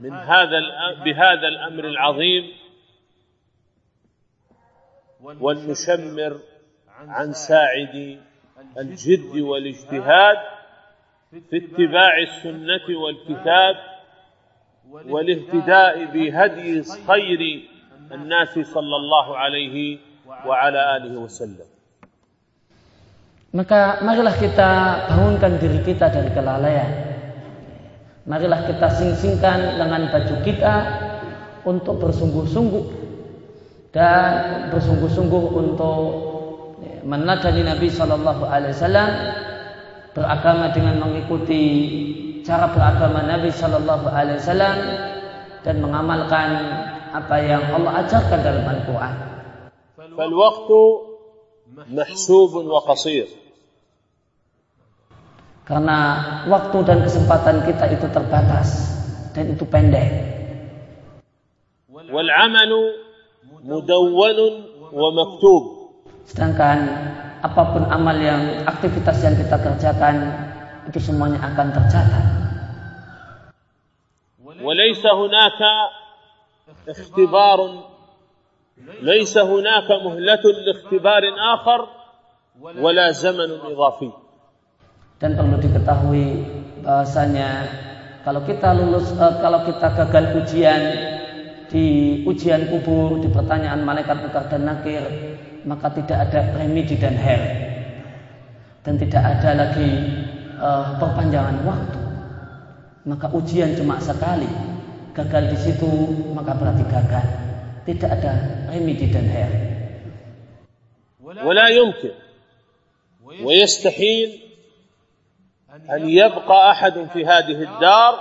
من هذا بهذا الأمر العظيم ولنشمر عن ساعد الجد والاجتهاد في اتباع السنة والكتاب والاهتداء بهدي خير الناس صلى الله عليه wa ala alihi. Maka marilah kita bangunkan diri kita dari kelalaian. Marilah kita sing-singkan dengan baju kita untuk bersungguh-sungguh dan bersungguh-sungguh untuk menadani Nabi Shallallahu Alaihi Wasallam beragama dengan mengikuti cara beragama Nabi Shallallahu Alaihi Wasallam dan mengamalkan apa yang Allah ajarkan dalam Al-Quran. فالوقت محسوب وقصير karena waktu dan kesempatan kita itu terbatas dan itu pendek. والعمل مدون ومكتوب Sedangkan apapun amal yang aktivitas yang kita kerjakan itu semuanya akan tercatat. وليس هناك اختبار ليس هناك مهلة لاختبار آخر ولا زمن إضافي Dan perlu diketahui bahasanya kalau kita lulus uh, kalau kita gagal ujian di ujian kubur di pertanyaan malaikat mungkar dan nakir maka tidak ada remedi dan her dan tidak ada lagi uh, perpanjangan waktu maka ujian cuma sekali gagal di situ maka berarti gagal tidak ada remedi dan her ولا يمكن ويستحيل أن يبقى أحد في هذه الدار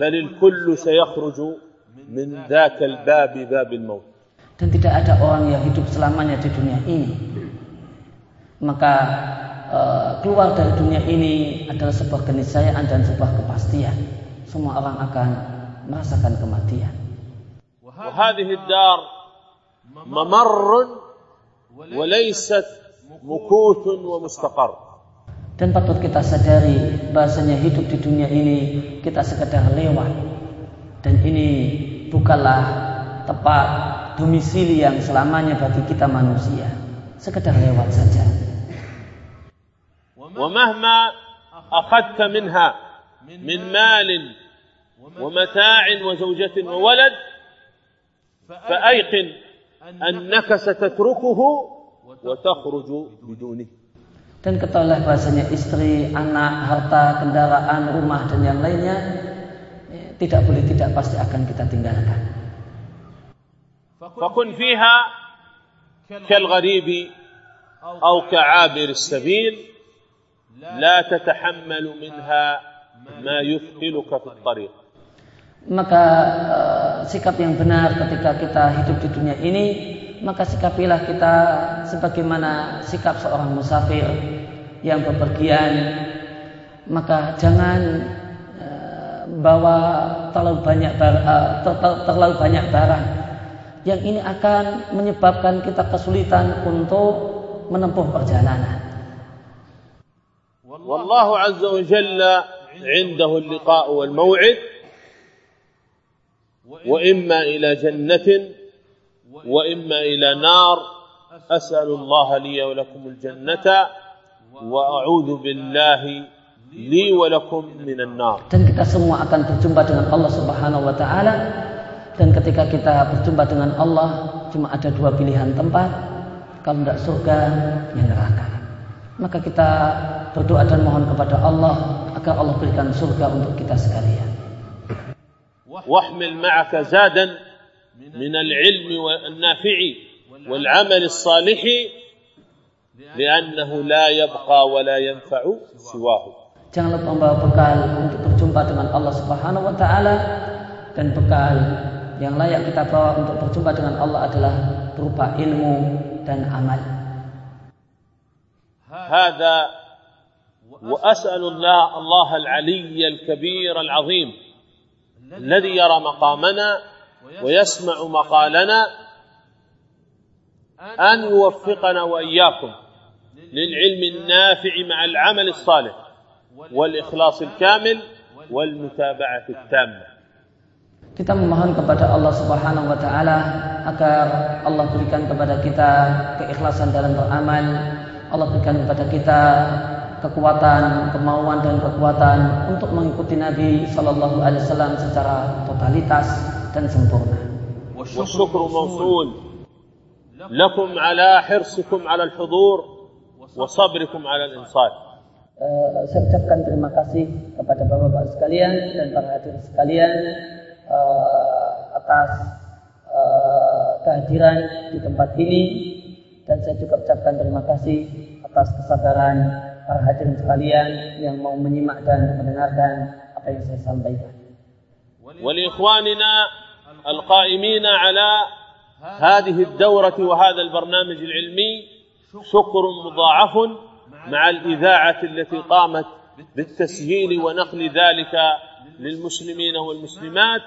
بل الكل سيخرج من ذاك الباب باب الموت dan tidak ada orang yang hidup selamanya di dunia ini maka uh, keluar dari dunia ini adalah sebuah keniscayaan dan sebuah kepastian semua orang akan merasakan kematian وهذه الدار ممر وليست مكوث ومستقر dan patut kita sadari bahasanya hidup di dunia ini kita sekedar lewat dan ini bukanlah tempat domisili yang selamanya bagi kita manusia sekedar lewat saja ومهما أخذت منها من مال ومتاع وزوجة وولد فأيقن أنك ستتركه وتخرج بدونه dan ketahuilah bahasanya istri, anak, harta, kendaraan, rumah dan yang lainnya tidak boleh tidak pasti akan kita tinggalkan. Fakun fiha kal gharibi atau ka'abir as-sabil la tatahammalu minha ma yuthqiluka fi at-tariq. Maka uh, sikap yang benar ketika kita hidup di dunia ini, maka sikapilah kita sebagaimana sikap seorang musafir yang bepergian. Maka jangan eh, bawa terlalu banyak bar, eh, ter- ter- terlalu banyak barang yang ini akan menyebabkan kita kesulitan untuk menempuh perjalanan. والله عز وجل عنده اللقاء والموعد وإما إلى جنة وإما إلى نار أسأل الله لي ولكم الجنة وأعوذ بالله لي ولكم من النار Dan kita semua akan berjumpa dengan Allah Subhanahu wa taala dan ketika kita berjumpa dengan Allah cuma ada dua pilihan tempat kalau tidak surga ya neraka. Maka kita berdoa dan mohon kepada Allah agar Allah berikan surga untuk kita sekalian. واحمل معك زادا من العلم النافع والعمل الصالح لأنه لا يبقى ولا ينفع سواه Jangan lupa membawa bekal untuk berjumpa dengan Allah Subhanahu wa taala dan bekal yang layak kita bawa untuk berjumpa dengan Allah adalah berupa ilmu dan amal. هذا وأسأل الله الله العلي الكبير العظيم الذي يرى مقامنا ويسمع مقالنا أن يوفقنا وإياكم للعلم النافع مع العمل الصالح والإخلاص الكامل والمتابعة التامة Kita memohon kepada Allah Subhanahu wa taala agar Allah berikan kepada kita keikhlasan dalam beramal, Allah berikan kepada kita kekuatan, kemauan dan kekuatan untuk mengikuti Nabi Shallallahu alaihi wasallam secara totalitas dan sempurna. والشكر موصول لكم على حرصكم على الحضور وصبركم على الإنصات Eh, saya ucapkan terima kasih kepada bapak-bapak sekalian dan para hadirin sekalian eh, atas eh, kehadiran di tempat ini dan saya juga ucapkan terima kasih atas kesabaran para hadirin sekalian yang mau menyimak dan mendengarkan apa yang saya sampaikan. ولإخواننا القائمين على هذه الدورة وهذا البرنامج العلمي شكر مضاعف مع الإذاعة التي قامت بالتسجيل ونقل ذلك للمسلمين والمسلمات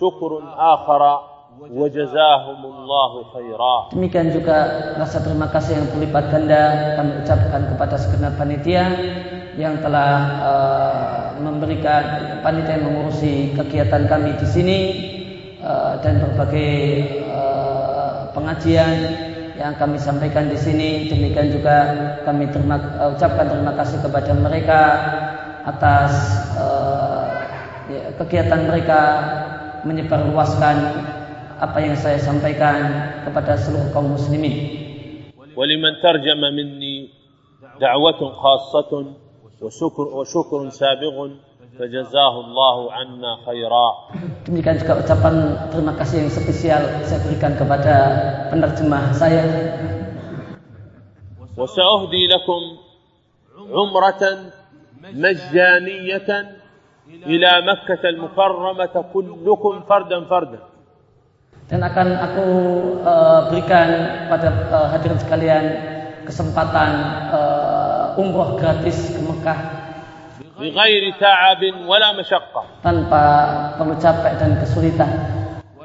شكر آخر وجزاهم الله خيرا Demikian juga rasa terima kasih yang berlipat ganda kami ucapkan kepada segenap panitia yang telah uh, memberikan panitia yang mengurusi kegiatan kami di sini uh, dan berbagai uh, pengajian yang kami sampaikan di sini. Demikian juga kami terima, uh, ucapkan terima kasih kepada mereka atas uh, ya, kegiatan mereka menyebarluaskan apa yang saya sampaikan kepada seluruh kaum muslimin. ولمن ترجم مني دعوة خاصة وشكر, وشكر سابغ فجزاه الله عنا خيرا Demikian juga ucapan terima kasih yang spesial saya berikan kepada penerjemah saya. وسأهدي لكم عمرة مجانية إلى مكة المكرمة كلكم فردا فردا Dan akan aku uh, berikan pada uh, hadirin sekalian kesempatan uh, umroh gratis ke Mekah بغير تعب ولا مشقة tanpa perlu capek dan kesulitan.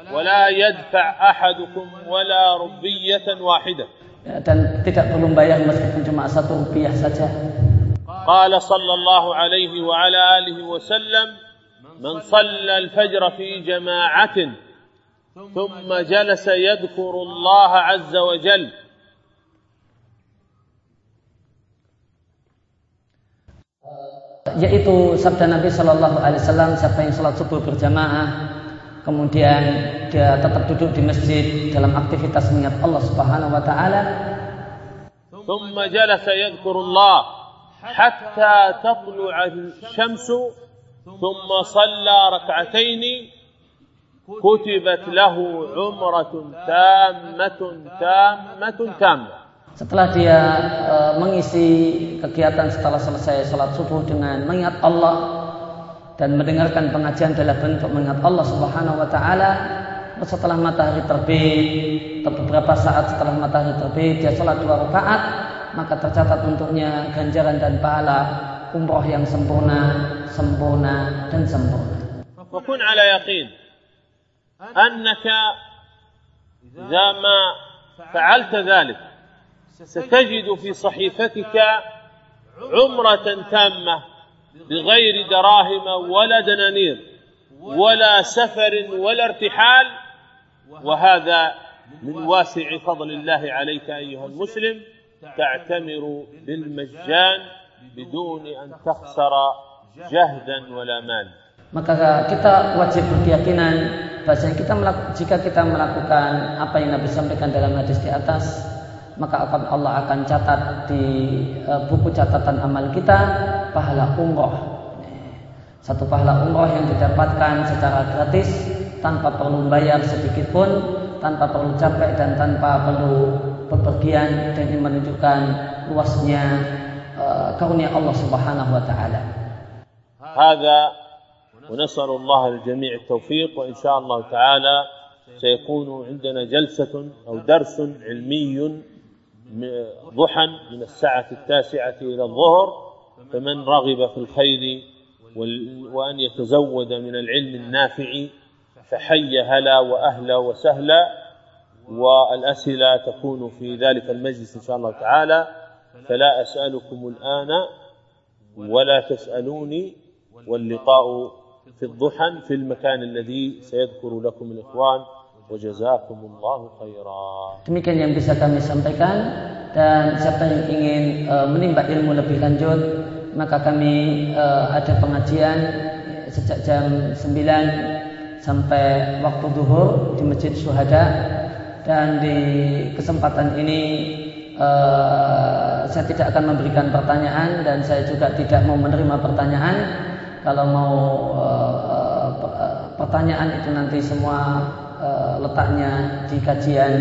ولا يدفع أحدكم ولا ربية واحدة Ya, dan tidak perlu bayar meskipun cuma satu rupiah saja. قال صلى الله عليه وعلى آله وسلم من صلى الفجر في جماعة ثم جلس يذكر الله عز وجل Yaitu sabda Nabi Shallallahu Alaihi Wasallam siapa yang sholat subuh berjamaah kemudian dia tetap duduk di masjid dalam aktivitas mengingat Allah Subhanahu Wa Taala ثم جلس يذكر الله حتى تطلع الشمس ثم صلى ركعتين kutibat lahu umratun tammatun tammatun setelah dia e, mengisi kegiatan setelah selesai sholat subuh dengan mengingat Allah dan mendengarkan pengajian dalam bentuk mengingat Allah Subhanahu wa taala setelah matahari terbit atau beberapa saat setelah matahari terbit dia sholat dua rakaat maka tercatat untuknya ganjaran dan pahala umroh yang sempurna sempurna dan sempurna. Wakun ala yaqin أنك إذا ما فعلت ذلك ستجد في صحيفتك عمرة تامة بغير دراهم ولا دنانير ولا سفر ولا ارتحال وهذا من واسع فضل الله عليك أيها المسلم تعتمر بالمجان بدون أن تخسر جهدا ولا مال maka kita wajib berkeyakinan bahwa kita jika kita melakukan apa yang Nabi sampaikan dalam hadis di atas maka akan Allah akan catat di e, buku catatan amal kita pahala umroh satu pahala umroh yang didapatkan secara gratis tanpa perlu bayar sedikit pun tanpa perlu capek dan tanpa perlu bepergian dan ini menunjukkan luasnya uh, karunia Allah Subhanahu wa taala. ونسأل الله للجميع التوفيق وإن شاء الله تعالى سيكون عندنا جلسة أو درس علمي ضحى من الساعة التاسعة إلى الظهر فمن رغب في الخير وأن يتزود من العلم النافع فحي هلا وأهلا وسهلا والأسئلة تكون في ذلك المجلس إن شاء الله تعالى. فلا أسألكم الآن ولا تسألوني واللقاء في الضحى في المكان الذي سيذكر لكم الإخوان Wajazakumullahu khairan. Demikian yang bisa kami sampaikan dan siapa yang ingin uh, menimba ilmu lebih lanjut maka kami uh, ada pengajian sejak jam 9 sampai waktu duhur di Masjid Syuhada dan di kesempatan ini uh, saya tidak akan memberikan pertanyaan dan saya juga tidak mau menerima pertanyaan kalau mau uh, uh, pertanyaan itu nanti semua uh, letaknya di kajian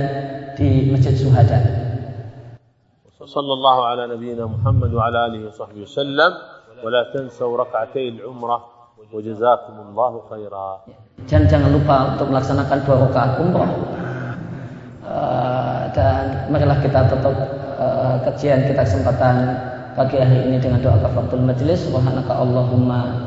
di Masjid Suhada. Sallallahu ala nabiyyina Muhammad wa ala alihi wa sahbihi wasallam wa la tansaw rak'atay al-umrah wa jazakumullahu khairan. Dan jangan lupa untuk melaksanakan dua rakaat umrah. Dan marilah kita tutup kajian kita kesempatan pagi hari ini dengan doa kafaratul majlis subhanaka allahumma